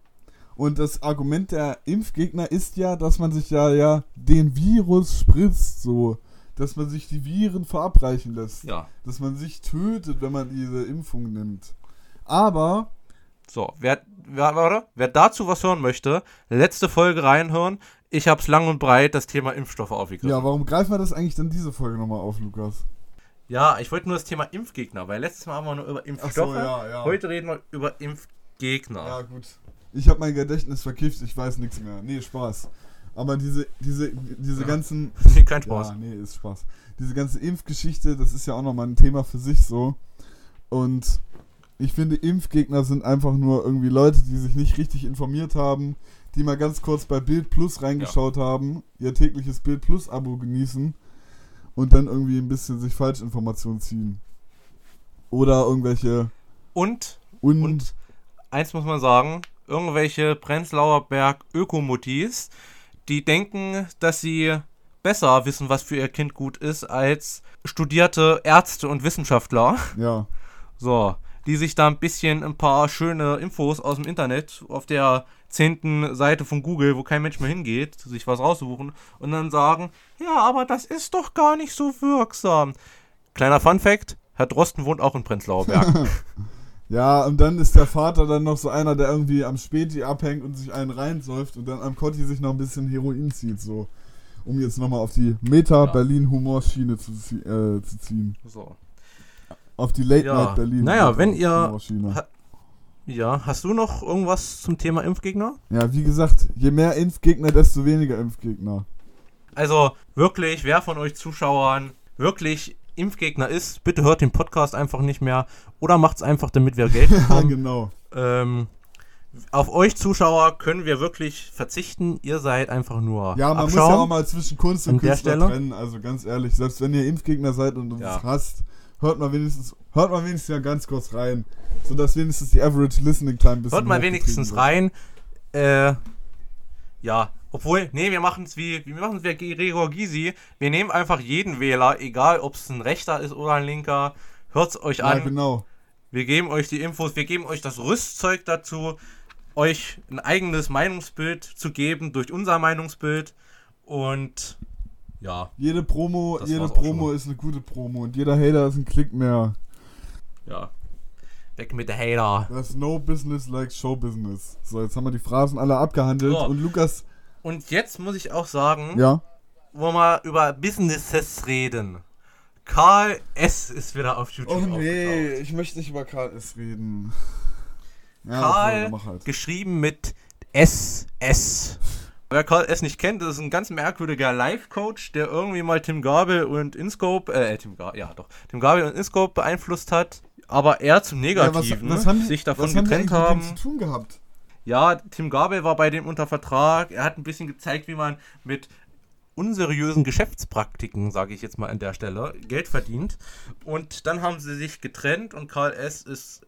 Und das Argument der Impfgegner ist ja, dass man sich ja, ja den Virus spritzt, so. Dass man sich die Viren verabreichen lässt. Ja. Dass man sich tötet, wenn man diese Impfung nimmt. Aber. So, wer, wer, warte, wer dazu was hören möchte, letzte Folge reinhören. Ich habe es lang und breit das Thema Impfstoffe aufgegriffen. Ja, warum greifen wir das eigentlich dann diese Folge nochmal auf, Lukas? Ja, ich wollte nur das Thema Impfgegner, weil letztes Mal haben wir nur über Impfstoffe. So, ja, ja. Heute reden wir über Impfgegner. Ja, gut. Ich habe mein Gedächtnis verkifft, ich weiß nichts mehr. Nee, Spaß. Aber diese, diese, diese ja. ganzen. Nee, kein Spaß. Ja, nee, ist Spaß. Diese ganze Impfgeschichte, das ist ja auch nochmal ein Thema für sich so. Und ich finde, Impfgegner sind einfach nur irgendwie Leute, die sich nicht richtig informiert haben, die mal ganz kurz bei Bild Plus reingeschaut ja. haben, ihr tägliches Bild Plus Abo genießen und dann irgendwie ein bisschen sich Falschinformationen ziehen. Oder irgendwelche. Und, und, und eins muss man sagen, irgendwelche Prenzlauer Berg Ökomutis, die denken, dass sie besser wissen, was für ihr Kind gut ist, als studierte Ärzte und Wissenschaftler. Ja. So, die sich da ein bisschen ein paar schöne Infos aus dem Internet auf der zehnten Seite von Google, wo kein Mensch mehr hingeht, sich was raussuchen und dann sagen, ja, aber das ist doch gar nicht so wirksam. Kleiner Fun Fact, Herr Drosten wohnt auch in Prenzlauer Berg. ja, und dann ist der Vater dann noch so einer, der irgendwie am Späti abhängt und sich einen reinsäuft und dann am Kotti sich noch ein bisschen Heroin zieht, so. Um jetzt nochmal auf die Meta-Berlin-Humorschiene zu, äh, zu ziehen. So. Auf die Late ja. Naja, wenn ihr ja, hast du noch irgendwas zum Thema Impfgegner? Ja, wie gesagt, je mehr Impfgegner, desto weniger Impfgegner. Also wirklich, wer von euch Zuschauern wirklich Impfgegner ist, bitte hört den Podcast einfach nicht mehr oder macht es einfach, damit wir Geld bekommen. genau. Ähm, auf euch Zuschauer können wir wirklich verzichten. Ihr seid einfach nur. Ja, man abschauen. muss ja auch mal zwischen Kunst und Künstler trennen. Also ganz ehrlich, selbst wenn ihr Impfgegner seid und uns ja. hasst, hört mal wenigstens, hört mal wenigstens ja ganz kurz rein sodass wenigstens die Average Listening Time bisschen. Hört mal wenigstens wird. rein. Äh, ja, obwohl, nee, wir machen es wie, wir machen es wie Gregor Gysi. Wir nehmen einfach jeden Wähler, egal ob es ein Rechter ist oder ein Linker. Hört es euch an. Ja, genau. Wir geben euch die Infos, wir geben euch das Rüstzeug dazu, euch ein eigenes Meinungsbild zu geben durch unser Meinungsbild. Und ja. Jede Promo, jede Promo ist eine gute Promo und jeder Hater ist ein Klick mehr. Ja. Weg mit der Hater. There's no business like show business. So, jetzt haben wir die Phrasen alle abgehandelt so. und Lukas. Und jetzt muss ich auch sagen, ja? wo wir über Businesses reden. Karl S. ist wieder auf YouTube. Oh nee, aufgetaucht. ich möchte nicht über Karl S. reden. Ja, Karl, halt. geschrieben mit SS. Wer Karl S. nicht kennt, das ist ein ganz merkwürdiger Life-Coach, der irgendwie mal Tim Gabel und Inscope, äh, Tim Gabel, ja doch, Tim Gabel und Inscope beeinflusst hat aber eher zum Negativen, ja, was, was haben sich davon was getrennt haben. haben. zu tun gehabt? Ja, Tim Gabel war bei dem unter Vertrag. Er hat ein bisschen gezeigt, wie man mit unseriösen Geschäftspraktiken, sage ich jetzt mal an der Stelle, Geld verdient. Und dann haben sie sich getrennt und Karl S. ist,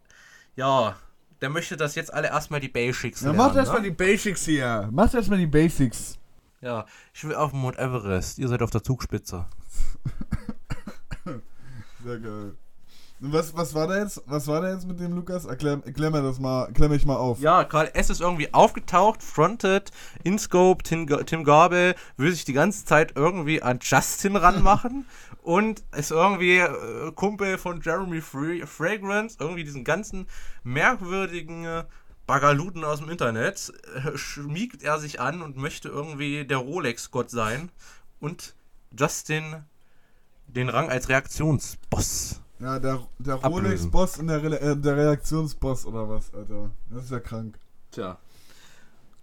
ja, der möchte das jetzt alle erstmal die Basics ja, lernen. Macht erstmal ne? die Basics hier. Macht erstmal die Basics. Ja, ich will auf Mount Everest. Ihr seid auf der Zugspitze. Sehr geil. Was, was war da jetzt? Was war da jetzt mit dem Lukas? Erklär, erklär mir das mal, erklär mich mal auf. Ja, Karl S. ist irgendwie aufgetaucht, fronted, InScope, Tim, Tim Gabel will sich die ganze Zeit irgendwie an Justin ranmachen und ist irgendwie äh, Kumpel von Jeremy Fra Fragrance, irgendwie diesen ganzen merkwürdigen äh, Bagaluten aus dem Internet, äh, schmiegt er sich an und möchte irgendwie der Rolex-Gott sein und Justin den Rang als Reaktionsboss ja, der, der Rolex-Boss und der, Re äh, der Reaktionsboss oder was, Alter. Das ist ja krank. Tja.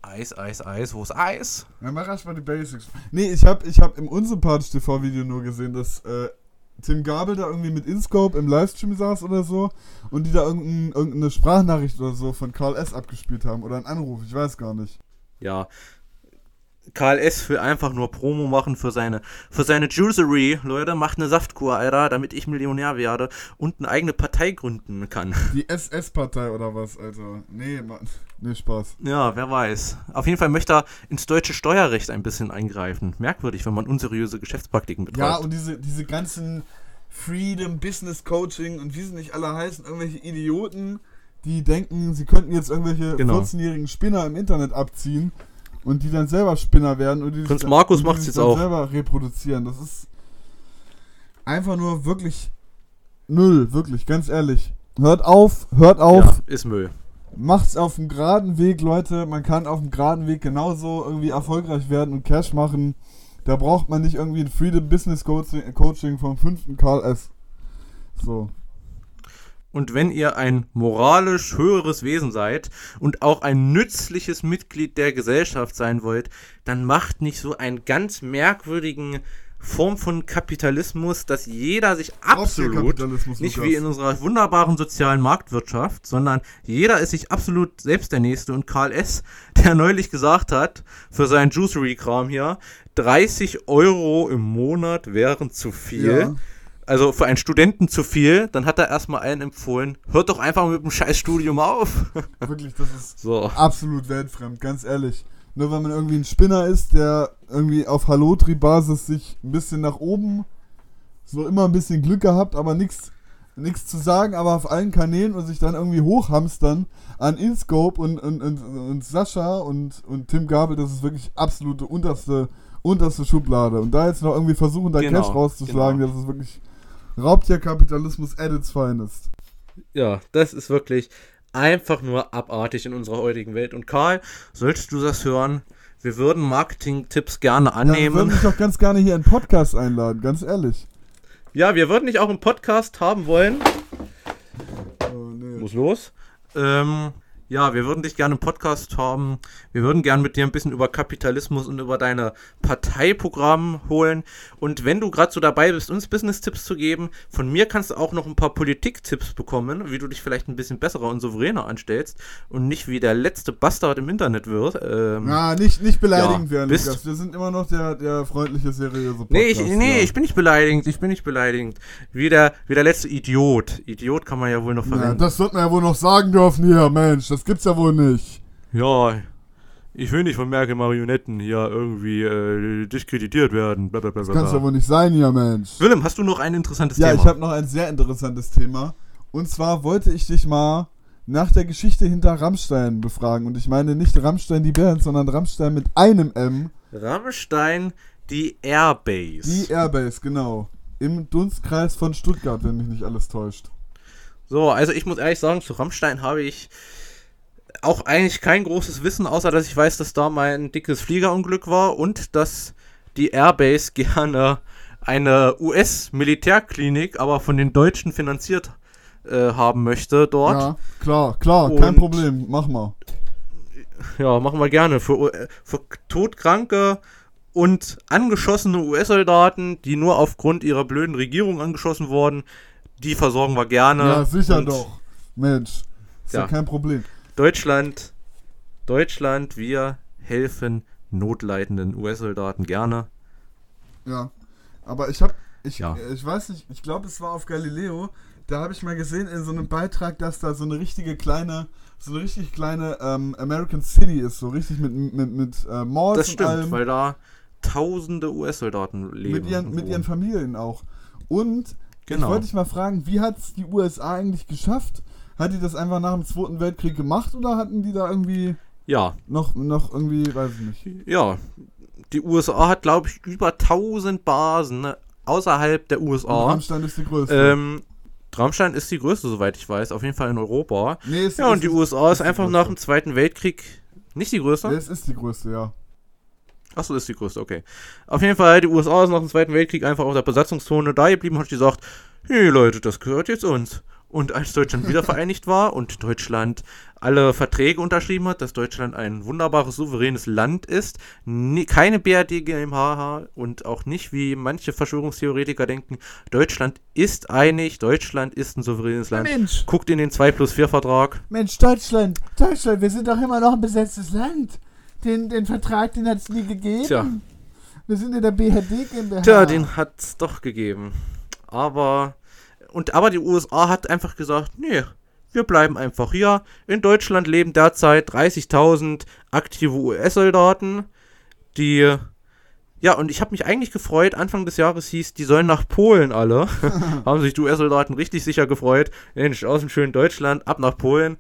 Eis, Eis, Eis, wo ist Eis? Ja, mach erstmal die Basics. Nee, ich habe ich hab im Unsympathisch TV-Video nur gesehen, dass äh, Tim Gabel da irgendwie mit Inscope im Livestream saß oder so und die da irgendein, irgendeine Sprachnachricht oder so von Karl S. abgespielt haben oder einen Anruf, ich weiß gar nicht. Ja, Karl S. will einfach nur Promo machen für seine, für seine Juicery. Leute, macht eine Saftkur, Alter, damit ich Millionär werde und eine eigene Partei gründen kann. Die SS-Partei oder was, Alter? Nee, Mann. Nee, Spaß. Ja, wer weiß. Auf jeden Fall möchte er ins deutsche Steuerrecht ein bisschen eingreifen. Merkwürdig, wenn man unseriöse Geschäftspraktiken betreibt. Ja, und diese, diese ganzen Freedom, Business Coaching und wie sie nicht alle heißen, irgendwelche Idioten, die denken, sie könnten jetzt irgendwelche genau. 14-jährigen Spinner im Internet abziehen und die dann selber Spinner werden und die Prinz sich, Markus macht jetzt auch selber reproduzieren. Das ist einfach nur wirklich Müll, wirklich, ganz ehrlich. Hört auf, hört auf. Ja, ist Müll. Macht's auf dem geraden Weg, Leute. Man kann auf dem geraden Weg genauso irgendwie erfolgreich werden und Cash machen. Da braucht man nicht irgendwie ein Freedom Business Coaching vom fünften Karl S. So. Und wenn ihr ein moralisch höheres Wesen seid und auch ein nützliches Mitglied der Gesellschaft sein wollt, dann macht nicht so einen ganz merkwürdigen Form von Kapitalismus, dass jeder sich absolut, nicht wie in unserer wunderbaren sozialen Marktwirtschaft, sondern jeder ist sich absolut selbst der Nächste. Und Karl S., der neulich gesagt hat, für seinen Juicery-Kram hier, 30 Euro im Monat wären zu viel. Ja also für einen Studenten zu viel, dann hat er erstmal allen empfohlen, hört doch einfach mit dem Scheißstudium auf. Wirklich, das ist so. absolut weltfremd, ganz ehrlich. Nur weil man irgendwie ein Spinner ist, der irgendwie auf Hallotri-Basis sich ein bisschen nach oben, so immer ein bisschen Glück gehabt, aber nichts nichts zu sagen, aber auf allen Kanälen und sich dann irgendwie hochhamstern an InScope und, und, und, und Sascha und, und Tim Gabel, das ist wirklich absolute unterste, unterste Schublade. Und da jetzt noch irgendwie versuchen, da genau, Cash rauszuschlagen, genau. das ist wirklich Raubtierkapitalismus at its finest. Ja, das ist wirklich einfach nur abartig in unserer heutigen Welt. Und Karl, solltest du das hören? Wir würden Marketing-Tipps gerne annehmen. Ja, wir würden dich doch ganz gerne hier in Podcast einladen, ganz ehrlich. Ja, wir würden dich auch im Podcast haben wollen. Oh, nee. Muss los. Ähm, ja, wir würden dich gerne im Podcast haben. Wir würden gerne mit dir ein bisschen über Kapitalismus und über deine Parteiprogramm holen. Und wenn du gerade so dabei bist, uns Business-Tipps zu geben, von mir kannst du auch noch ein paar Politik-Tipps bekommen, wie du dich vielleicht ein bisschen besserer und souveräner anstellst und nicht wie der letzte Bastard im Internet wird. Ähm, ja, nicht, nicht beleidigend ja, werden, Lukas. Wir sind immer noch der, der freundliche, seriöse Podcast. Nee, ich, nee ja. ich bin nicht beleidigend. Ich bin nicht beleidigend. Wie der, wie der letzte Idiot. Idiot kann man ja wohl noch verwenden. Ja, das wird man ja wohl noch sagen dürfen hier, Mensch. Das gibt's ja wohl nicht. Ja, ich will nicht von Merkel Marionetten hier irgendwie äh, diskreditiert werden. Blablabla. Das kann's ja wohl nicht sein hier, Mensch. Willem, hast du noch ein interessantes ja, Thema? Ja, ich habe noch ein sehr interessantes Thema. Und zwar wollte ich dich mal nach der Geschichte hinter Rammstein befragen. Und ich meine nicht Rammstein die Band, sondern Rammstein mit einem M. Rammstein die Airbase. Die Airbase, genau. Im Dunstkreis von Stuttgart, wenn mich nicht alles täuscht. So, also ich muss ehrlich sagen, zu Rammstein habe ich auch eigentlich kein großes Wissen, außer dass ich weiß, dass da mal ein dickes Fliegerunglück war und dass die Airbase gerne eine US-Militärklinik, aber von den Deutschen finanziert äh, haben möchte dort. Ja, klar, klar, und, kein Problem, mach mal. Ja, machen wir gerne. Für, für todkranke und angeschossene US-Soldaten, die nur aufgrund ihrer blöden Regierung angeschossen wurden, die versorgen wir gerne. Ja, sicher doch. Mensch, ist ja, ja kein Problem. Deutschland, Deutschland, wir helfen notleidenden US-Soldaten gerne. Ja, aber ich habe, ich, ja. ich weiß nicht, ich glaube, es war auf Galileo, da habe ich mal gesehen in so einem Beitrag, dass da so eine richtige kleine, so eine richtig kleine ähm, American City ist, so richtig mit, mit, mit äh, Malls Das stimmt, allem. weil da tausende US-Soldaten leben. Mit ihren, mit ihren Familien auch. Und genau. ich wollte dich mal fragen, wie hat es die USA eigentlich geschafft, hat die das einfach nach dem Zweiten Weltkrieg gemacht oder hatten die da irgendwie. Ja. Noch, noch irgendwie, weiß ich nicht. Ja. Die USA hat, glaube ich, über 1000 Basen ne, außerhalb der USA. Und Rammstein ist die größte. Ähm, Rammstein ist die größte, soweit ich weiß. Auf jeden Fall in Europa. Nee, ist, ja, und die USA ist, ist einfach nach dem Zweiten Weltkrieg nicht die größte. Nee, es ist die größte, ja. Achso, ist die größte, okay. Auf jeden Fall, die USA ist nach dem Zweiten Weltkrieg einfach auf der Besatzungszone da geblieben und hat gesagt, hey Leute, das gehört jetzt uns. Und als Deutschland wieder vereinigt war und Deutschland alle Verträge unterschrieben hat, dass Deutschland ein wunderbares, souveränes Land ist, nie, keine BRD GmbH und auch nicht, wie manche Verschwörungstheoretiker denken, Deutschland ist einig, Deutschland ist ein souveränes Land. Mensch. Guckt in den 2 plus 4 Vertrag. Mensch, Deutschland, Deutschland, wir sind doch immer noch ein besetztes Land. Den, den Vertrag, den hat es nie gegeben. Tja. Wir sind in der BRD GmbH. Tja, den hat es doch gegeben. Aber und aber die USA hat einfach gesagt, nee, wir bleiben einfach hier. In Deutschland leben derzeit 30.000 aktive US-Soldaten, die ja, und ich habe mich eigentlich gefreut, Anfang des Jahres hieß, die sollen nach Polen alle. Haben sich die US-Soldaten richtig sicher gefreut. Mensch, aus dem schönen Deutschland, ab nach Polen.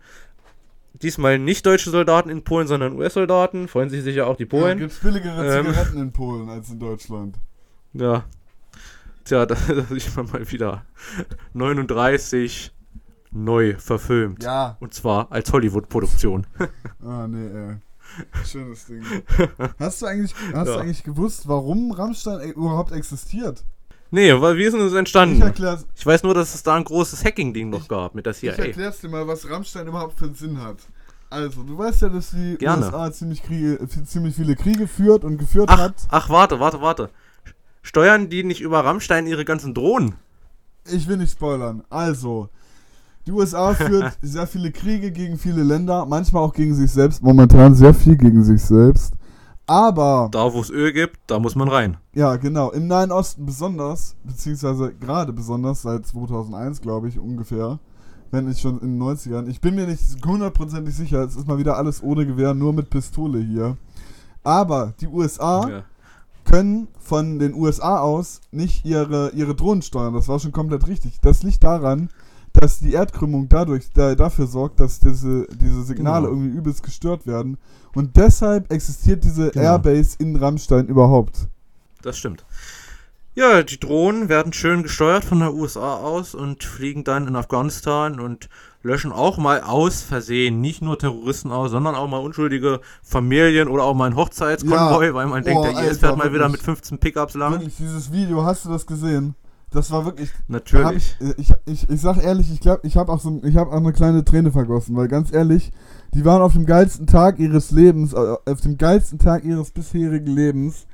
Diesmal nicht deutsche Soldaten in Polen, sondern US-Soldaten. Freuen sich sicher auch die Polen. Ja, gibt billigere ähm, Zigaretten in Polen als in Deutschland. Ja, Tja, da, da sieht man mal wieder 39 neu verfilmt. Ja. Und zwar als Hollywood-Produktion. ah, nee, ey. Schönes Ding. Hast du eigentlich, hast ja. du eigentlich gewusst, warum Rammstein überhaupt existiert? Nee, weil wie ist denn das entstanden? Ich, ich weiß nur, dass es da ein großes Hacking-Ding noch gab mit der CIA. Ich erklär's dir mal, was Rammstein überhaupt für einen Sinn hat. Also, du weißt ja, dass die Gerne. USA ziemlich, Kriege, ziemlich viele Kriege führt und geführt ach, hat. Ach, warte, warte, warte. Steuern die nicht über Rammstein ihre ganzen Drohnen? Ich will nicht spoilern. Also, die USA führt sehr viele Kriege gegen viele Länder, manchmal auch gegen sich selbst, momentan sehr viel gegen sich selbst. Aber. Da, wo es Öl gibt, da muss man rein. Ja, genau. Im Nahen Osten besonders, beziehungsweise gerade besonders seit 2001, glaube ich, ungefähr. Wenn nicht schon in den 90ern. Ich bin mir nicht hundertprozentig sicher, es ist mal wieder alles ohne Gewehr, nur mit Pistole hier. Aber die USA ja können von den USA aus nicht ihre, ihre Drohnen steuern. Das war schon komplett richtig. Das liegt daran, dass die Erdkrümmung dadurch da, dafür sorgt, dass diese, diese Signale genau. irgendwie übelst gestört werden. Und deshalb existiert diese genau. Airbase in Rammstein überhaupt. Das stimmt. Ja, die Drohnen werden schön gesteuert von der USA aus und fliegen dann in Afghanistan und löschen auch mal aus Versehen nicht nur Terroristen aus, sondern auch mal unschuldige Familien oder auch mal ein Hochzeitskonvoi, ja. weil man denkt, oh, der IS fährt mal wieder mit 15 Pickups lang. Wirklich, dieses Video, hast du das gesehen? Das war wirklich. Natürlich. Ich, ich, ich, ich, sag ehrlich, ich glaube, ich habe auch so, ich habe auch eine kleine Träne vergossen, weil ganz ehrlich, die waren auf dem geilsten Tag ihres Lebens, äh, auf dem geilsten Tag ihres bisherigen Lebens.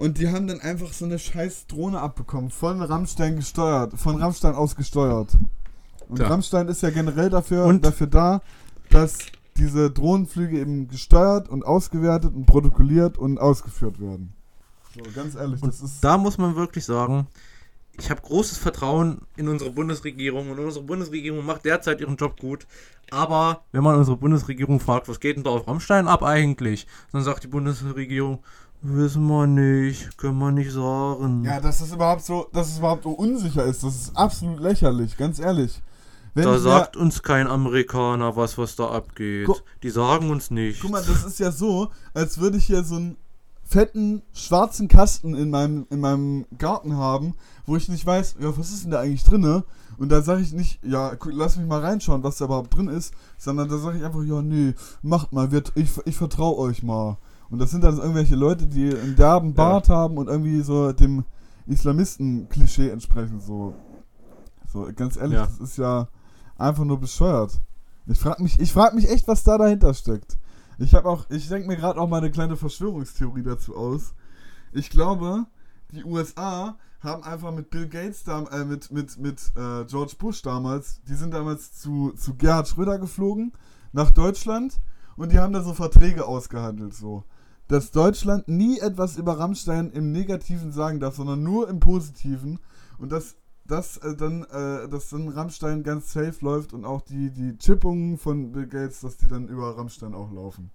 Und die haben dann einfach so eine scheiß Drohne abbekommen, von Rammstein gesteuert, von Rammstein aus gesteuert. Und ja. Rammstein ist ja generell dafür, und? dafür da, dass diese Drohnenflüge eben gesteuert und ausgewertet und protokolliert und ausgeführt werden. So, ganz ehrlich, und das ist. Da muss man wirklich sagen, ich habe großes Vertrauen in unsere Bundesregierung und unsere Bundesregierung macht derzeit ihren Job gut. Aber wenn man unsere Bundesregierung fragt, was geht denn da auf Rammstein ab eigentlich, dann sagt die Bundesregierung, wissen wir nicht, können wir nicht sagen. Ja, dass das überhaupt so, dass es überhaupt so unsicher ist, das ist absolut lächerlich, ganz ehrlich. Wenn da sagt uns kein Amerikaner was, was da abgeht. Die sagen uns nicht. Guck mal, das ist ja so, als würde ich hier so einen fetten schwarzen Kasten in meinem, in meinem Garten haben, wo ich nicht weiß, ja, was ist denn da eigentlich drin? Und da sage ich nicht, ja, lass mich mal reinschauen, was da überhaupt drin ist, sondern da sage ich einfach, ja, nee, macht mal, wird, ich, ich vertraue euch mal. Und das sind dann irgendwelche Leute, die einen derben Bart ja. haben und irgendwie so dem Islamisten-Klischee entsprechen, so. So, ganz ehrlich, ja. das ist ja einfach nur bescheuert. Ich frage mich, ich frag mich echt, was da dahinter steckt. Ich habe auch, ich denke mir gerade auch mal eine kleine Verschwörungstheorie dazu aus. Ich glaube, die USA haben einfach mit Bill Gates, äh, mit, mit, mit äh, George Bush damals, die sind damals zu, zu Gerhard Schröder geflogen, nach Deutschland, und die haben da so Verträge ausgehandelt, so. Dass Deutschland nie etwas über Rammstein im Negativen sagen darf, sondern nur im Positiven. Und dass dass äh, dann, äh, dass dann Rammstein ganz safe läuft und auch die, die Chippungen von Bill Gates, dass die dann über Rammstein auch laufen.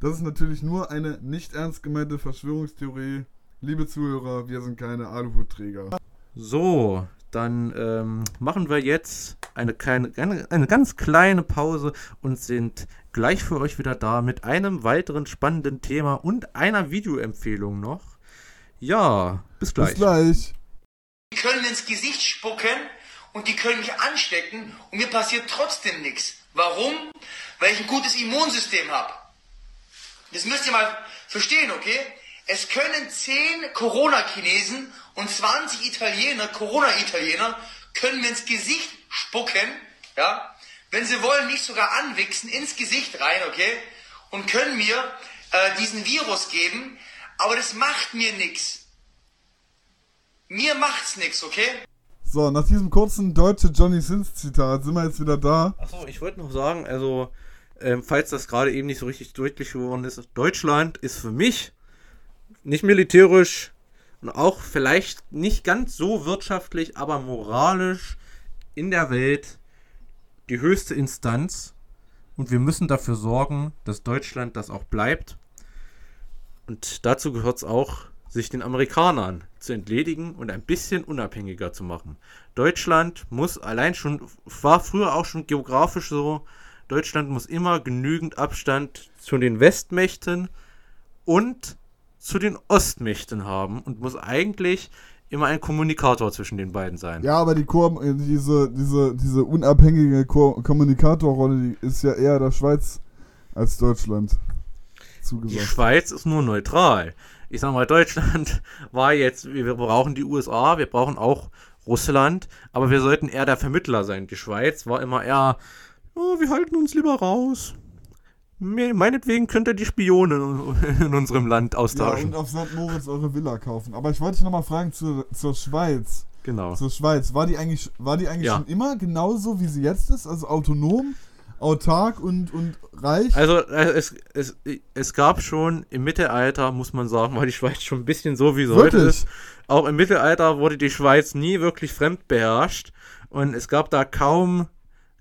Das ist natürlich nur eine nicht ernst gemeinte Verschwörungstheorie. Liebe Zuhörer, wir sind keine Aluhutträger. So, dann ähm, machen wir jetzt eine, kleine, eine, eine ganz kleine Pause und sind gleich für euch wieder da mit einem weiteren spannenden Thema und einer Videoempfehlung noch. Ja, bis gleich. Bis gleich. Die können ins Gesicht spucken und die können mich anstecken und mir passiert trotzdem nichts. Warum? Weil ich ein gutes Immunsystem habe. Das müsst ihr mal verstehen, okay? Es können 10 Corona-Chinesen und 20 Italiener, Corona-Italiener, können mir ins Gesicht spucken, ja, wenn sie wollen, mich sogar anwichsen, ins Gesicht rein, okay, und können mir äh, diesen Virus geben, aber das macht mir nichts. Mir macht's nichts, okay? So, nach diesem kurzen deutsche Johnny Sins Zitat sind wir jetzt wieder da. Achso, ich wollte noch sagen, also, ähm, falls das gerade eben nicht so richtig deutlich geworden ist, Deutschland ist für mich nicht militärisch und auch vielleicht nicht ganz so wirtschaftlich, aber moralisch in der Welt die höchste Instanz. Und wir müssen dafür sorgen, dass Deutschland das auch bleibt. Und dazu gehört es auch, sich den Amerikanern zu entledigen und ein bisschen unabhängiger zu machen. Deutschland muss allein schon, war früher auch schon geografisch so, Deutschland muss immer genügend Abstand zu den Westmächten und zu den Ostmächten haben und muss eigentlich immer ein Kommunikator zwischen den beiden sein. Ja, aber die Ko diese, diese, diese unabhängige Ko Kommunikatorrolle die ist ja eher der Schweiz als Deutschland zugesagt. Die Schweiz ist nur neutral. Ich sag mal, Deutschland war jetzt, wir brauchen die USA, wir brauchen auch Russland, aber wir sollten eher der Vermittler sein. Die Schweiz war immer eher, oh, wir halten uns lieber raus. Meinetwegen könnt ihr die Spione in unserem Land austauschen. Ja, und auf St. Moritz eure Villa kaufen. Aber ich wollte dich nochmal fragen zur, zur Schweiz. Genau. Zur Schweiz. War die eigentlich, war die eigentlich ja. schon immer genauso, wie sie jetzt ist? Also autonom, autark und, und reich? Also äh, es, es, es gab schon im Mittelalter, muss man sagen, war die Schweiz schon ein bisschen so, wie sie Wirklich? heute ist. Auch im Mittelalter wurde die Schweiz nie wirklich fremd beherrscht. Und es gab da kaum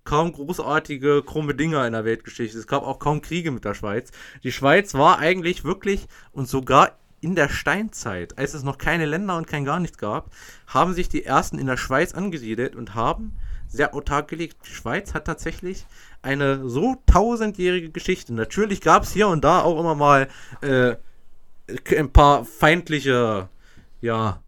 kaum großartige, krumme Dinger in der Weltgeschichte. Es gab auch kaum Kriege mit der Schweiz. Die Schweiz war eigentlich wirklich und sogar in der Steinzeit, als es noch keine Länder und kein gar nichts gab, haben sich die ersten in der Schweiz angesiedelt und haben sehr autark gelebt. Die Schweiz hat tatsächlich eine so tausendjährige Geschichte. Natürlich gab es hier und da auch immer mal äh, ein paar feindliche, ja,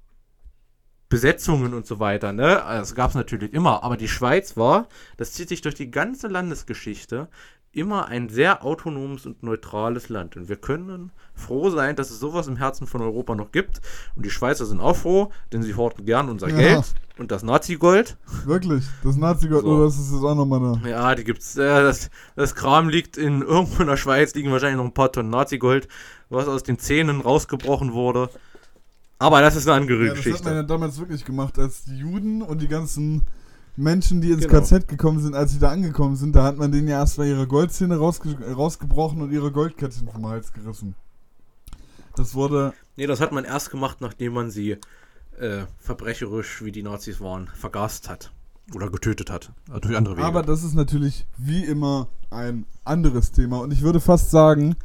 Besetzungen und so weiter, ne? Das gab es natürlich immer, aber die Schweiz war, das zieht sich durch die ganze Landesgeschichte, immer ein sehr autonomes und neutrales Land. Und wir können froh sein, dass es sowas im Herzen von Europa noch gibt. Und die Schweizer sind auch froh, denn sie horten gern unser ja. Geld und das Nazi-Gold. Wirklich? Das Nazi-Gold, so. oder ist es auch nochmal eine? Ja, die gibt's. Äh, das, das Kram liegt in irgendwo in der Schweiz, liegen wahrscheinlich noch ein paar Tonnen Nazi-Gold, was aus den Zähnen rausgebrochen wurde. Aber das ist eine andere ja, Geschichte. Das hat man ja damals wirklich gemacht, als die Juden und die ganzen Menschen, die ins genau. KZ gekommen sind, als sie da angekommen sind, da hat man denen ja erstmal ihre Goldzähne rausge rausgebrochen und ihre Goldkettchen vom Hals gerissen. Das wurde. Nee, das hat man erst gemacht, nachdem man sie äh, verbrecherisch, wie die Nazis waren, vergast hat. Oder getötet hat. Durch andere Wege. Aber das ist natürlich wie immer ein anderes Thema. Und ich würde fast sagen,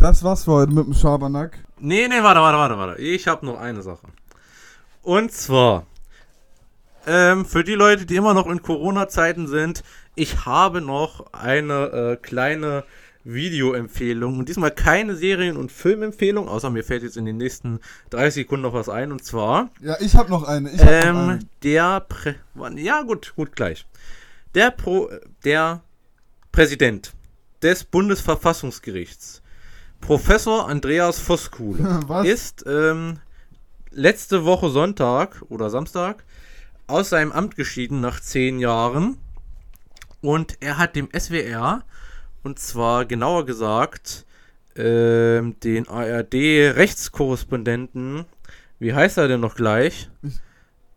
das war's für heute mit dem Schabernack. Nee, nee, warte, warte, warte, warte. Ich habe noch eine Sache. Und zwar, ähm, für die Leute, die immer noch in Corona-Zeiten sind, ich habe noch eine äh, kleine Videoempfehlung. Und diesmal keine Serien- und Filmempfehlung, außer mir fällt jetzt in den nächsten 30 Sekunden noch was ein. Und zwar. Ja, ich habe noch eine. Ich ähm, noch eine. Der. Prä ja, gut, gut, gleich. Der, Pro der Präsident des Bundesverfassungsgerichts Professor Andreas Voskuhl ist ähm, letzte Woche Sonntag oder Samstag aus seinem Amt geschieden nach zehn Jahren. Und er hat dem SWR, und zwar genauer gesagt, ähm, den ARD-Rechtskorrespondenten, wie heißt er denn noch gleich? Ich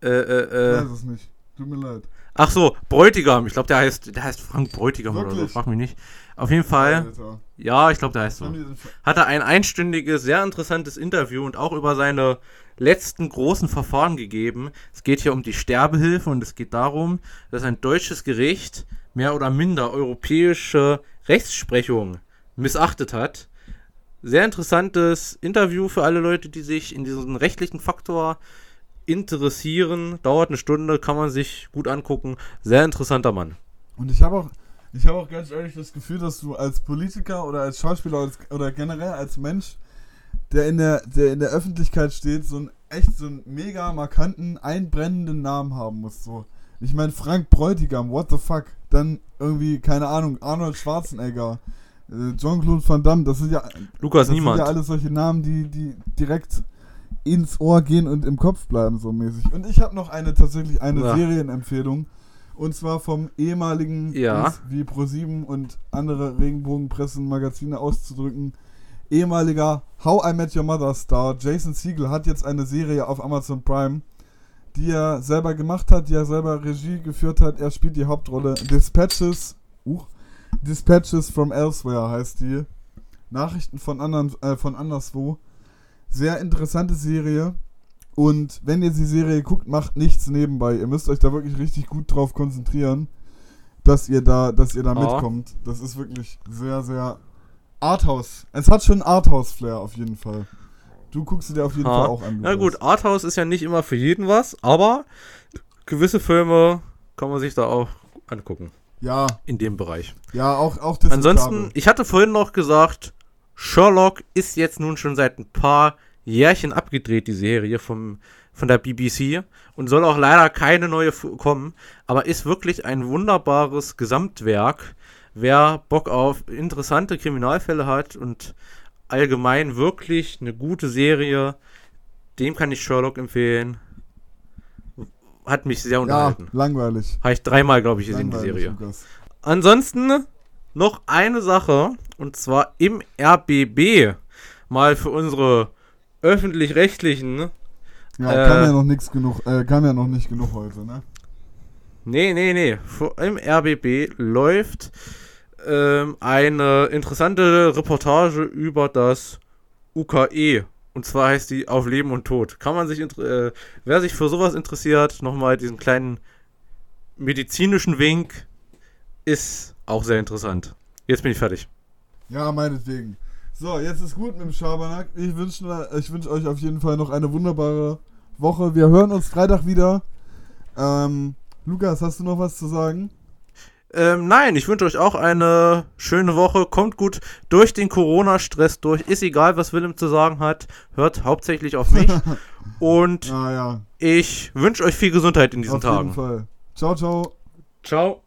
äh, äh, äh, weiß es nicht. Tut mir leid. Ach so, Bräutigam. Ich glaube, der heißt, der heißt Frank Bräutigam Wirklich? oder so. Frag mich nicht. Auf jeden Fall. Ja, ich glaube, der heißt so. Hat er ein einstündiges, sehr interessantes Interview und auch über seine letzten großen Verfahren gegeben. Es geht hier um die Sterbehilfe und es geht darum, dass ein deutsches Gericht mehr oder minder europäische Rechtsprechung missachtet hat. Sehr interessantes Interview für alle Leute, die sich in diesen rechtlichen Faktor interessieren. Dauert eine Stunde, kann man sich gut angucken. Sehr interessanter Mann. Und ich habe auch, ich habe auch ganz ehrlich das Gefühl, dass du als Politiker oder als Schauspieler oder, generell als Mensch, der in der, der in der Öffentlichkeit steht, so einen echt so einen mega markanten, einbrennenden Namen haben musst. So. Ich meine, Frank Bräutigam, what the fuck? Dann irgendwie, keine Ahnung, Arnold Schwarzenegger, äh, Jean-Claude Van Damme, das sind ja. Lukas das Niemand. sind ja alles solche Namen, die, die direkt ins Ohr gehen und im Kopf bleiben, so mäßig. Und ich habe noch eine tatsächlich eine ja. Serienempfehlung. Und zwar vom ehemaligen, ja. wie Pro7 und andere Regenbogenpressen-Magazine auszudrücken, ehemaliger How I Met Your Mother Star Jason Siegel hat jetzt eine Serie auf Amazon Prime, die er selber gemacht hat, die er selber Regie geführt hat. Er spielt die Hauptrolle. Dispatches, uh, Dispatches from Elsewhere heißt die. Nachrichten von anderen, äh, von anderswo. Sehr interessante Serie. Und wenn ihr die Serie guckt, macht nichts nebenbei. Ihr müsst euch da wirklich richtig gut drauf konzentrieren, dass ihr da, dass ihr da oh. mitkommt. Das ist wirklich sehr, sehr Arthouse. Es hat schon Arthouse-Flair auf jeden Fall. Du guckst dir auf jeden ha. Fall auch an. Na gut, Arthouse ist ja nicht immer für jeden was, aber gewisse Filme kann man sich da auch angucken. Ja. In dem Bereich. Ja, auch, auch das. Ansonsten, ich hatte vorhin noch gesagt, Sherlock ist jetzt nun schon seit ein paar Jährchen abgedreht, die Serie vom, von der BBC. Und soll auch leider keine neue kommen. Aber ist wirklich ein wunderbares Gesamtwerk. Wer Bock auf interessante Kriminalfälle hat und allgemein wirklich eine gute Serie, dem kann ich Sherlock empfehlen. Hat mich sehr unterhalten. Ja, langweilig. Habe ich dreimal, glaube ich, gesehen, die Serie. Lukas. Ansonsten noch eine Sache, und zwar im RBB. Mal für unsere öffentlich-rechtlichen. Ja, äh, kann ja noch nichts genug, äh, kann ja noch nicht genug heute, ne? Nee, nee, nee. Im RBB läuft ähm, eine interessante Reportage über das UKE. Und zwar heißt die Auf Leben und Tod. Kann man sich, äh, wer sich für sowas interessiert, nochmal diesen kleinen medizinischen Wink, ist auch sehr interessant. Jetzt bin ich fertig. Ja, meinetwegen. So, jetzt ist gut mit dem Schabernack. Ich wünsche ich wünsch euch auf jeden Fall noch eine wunderbare Woche. Wir hören uns Freitag wieder. Ähm, Lukas, hast du noch was zu sagen? Ähm, nein, ich wünsche euch auch eine schöne Woche. Kommt gut durch den Corona-Stress durch. Ist egal, was Willem zu sagen hat. Hört hauptsächlich auf mich. Und ah, ja. ich wünsche euch viel Gesundheit in diesen auf Tagen. Auf jeden Fall. Ciao, ciao. Ciao.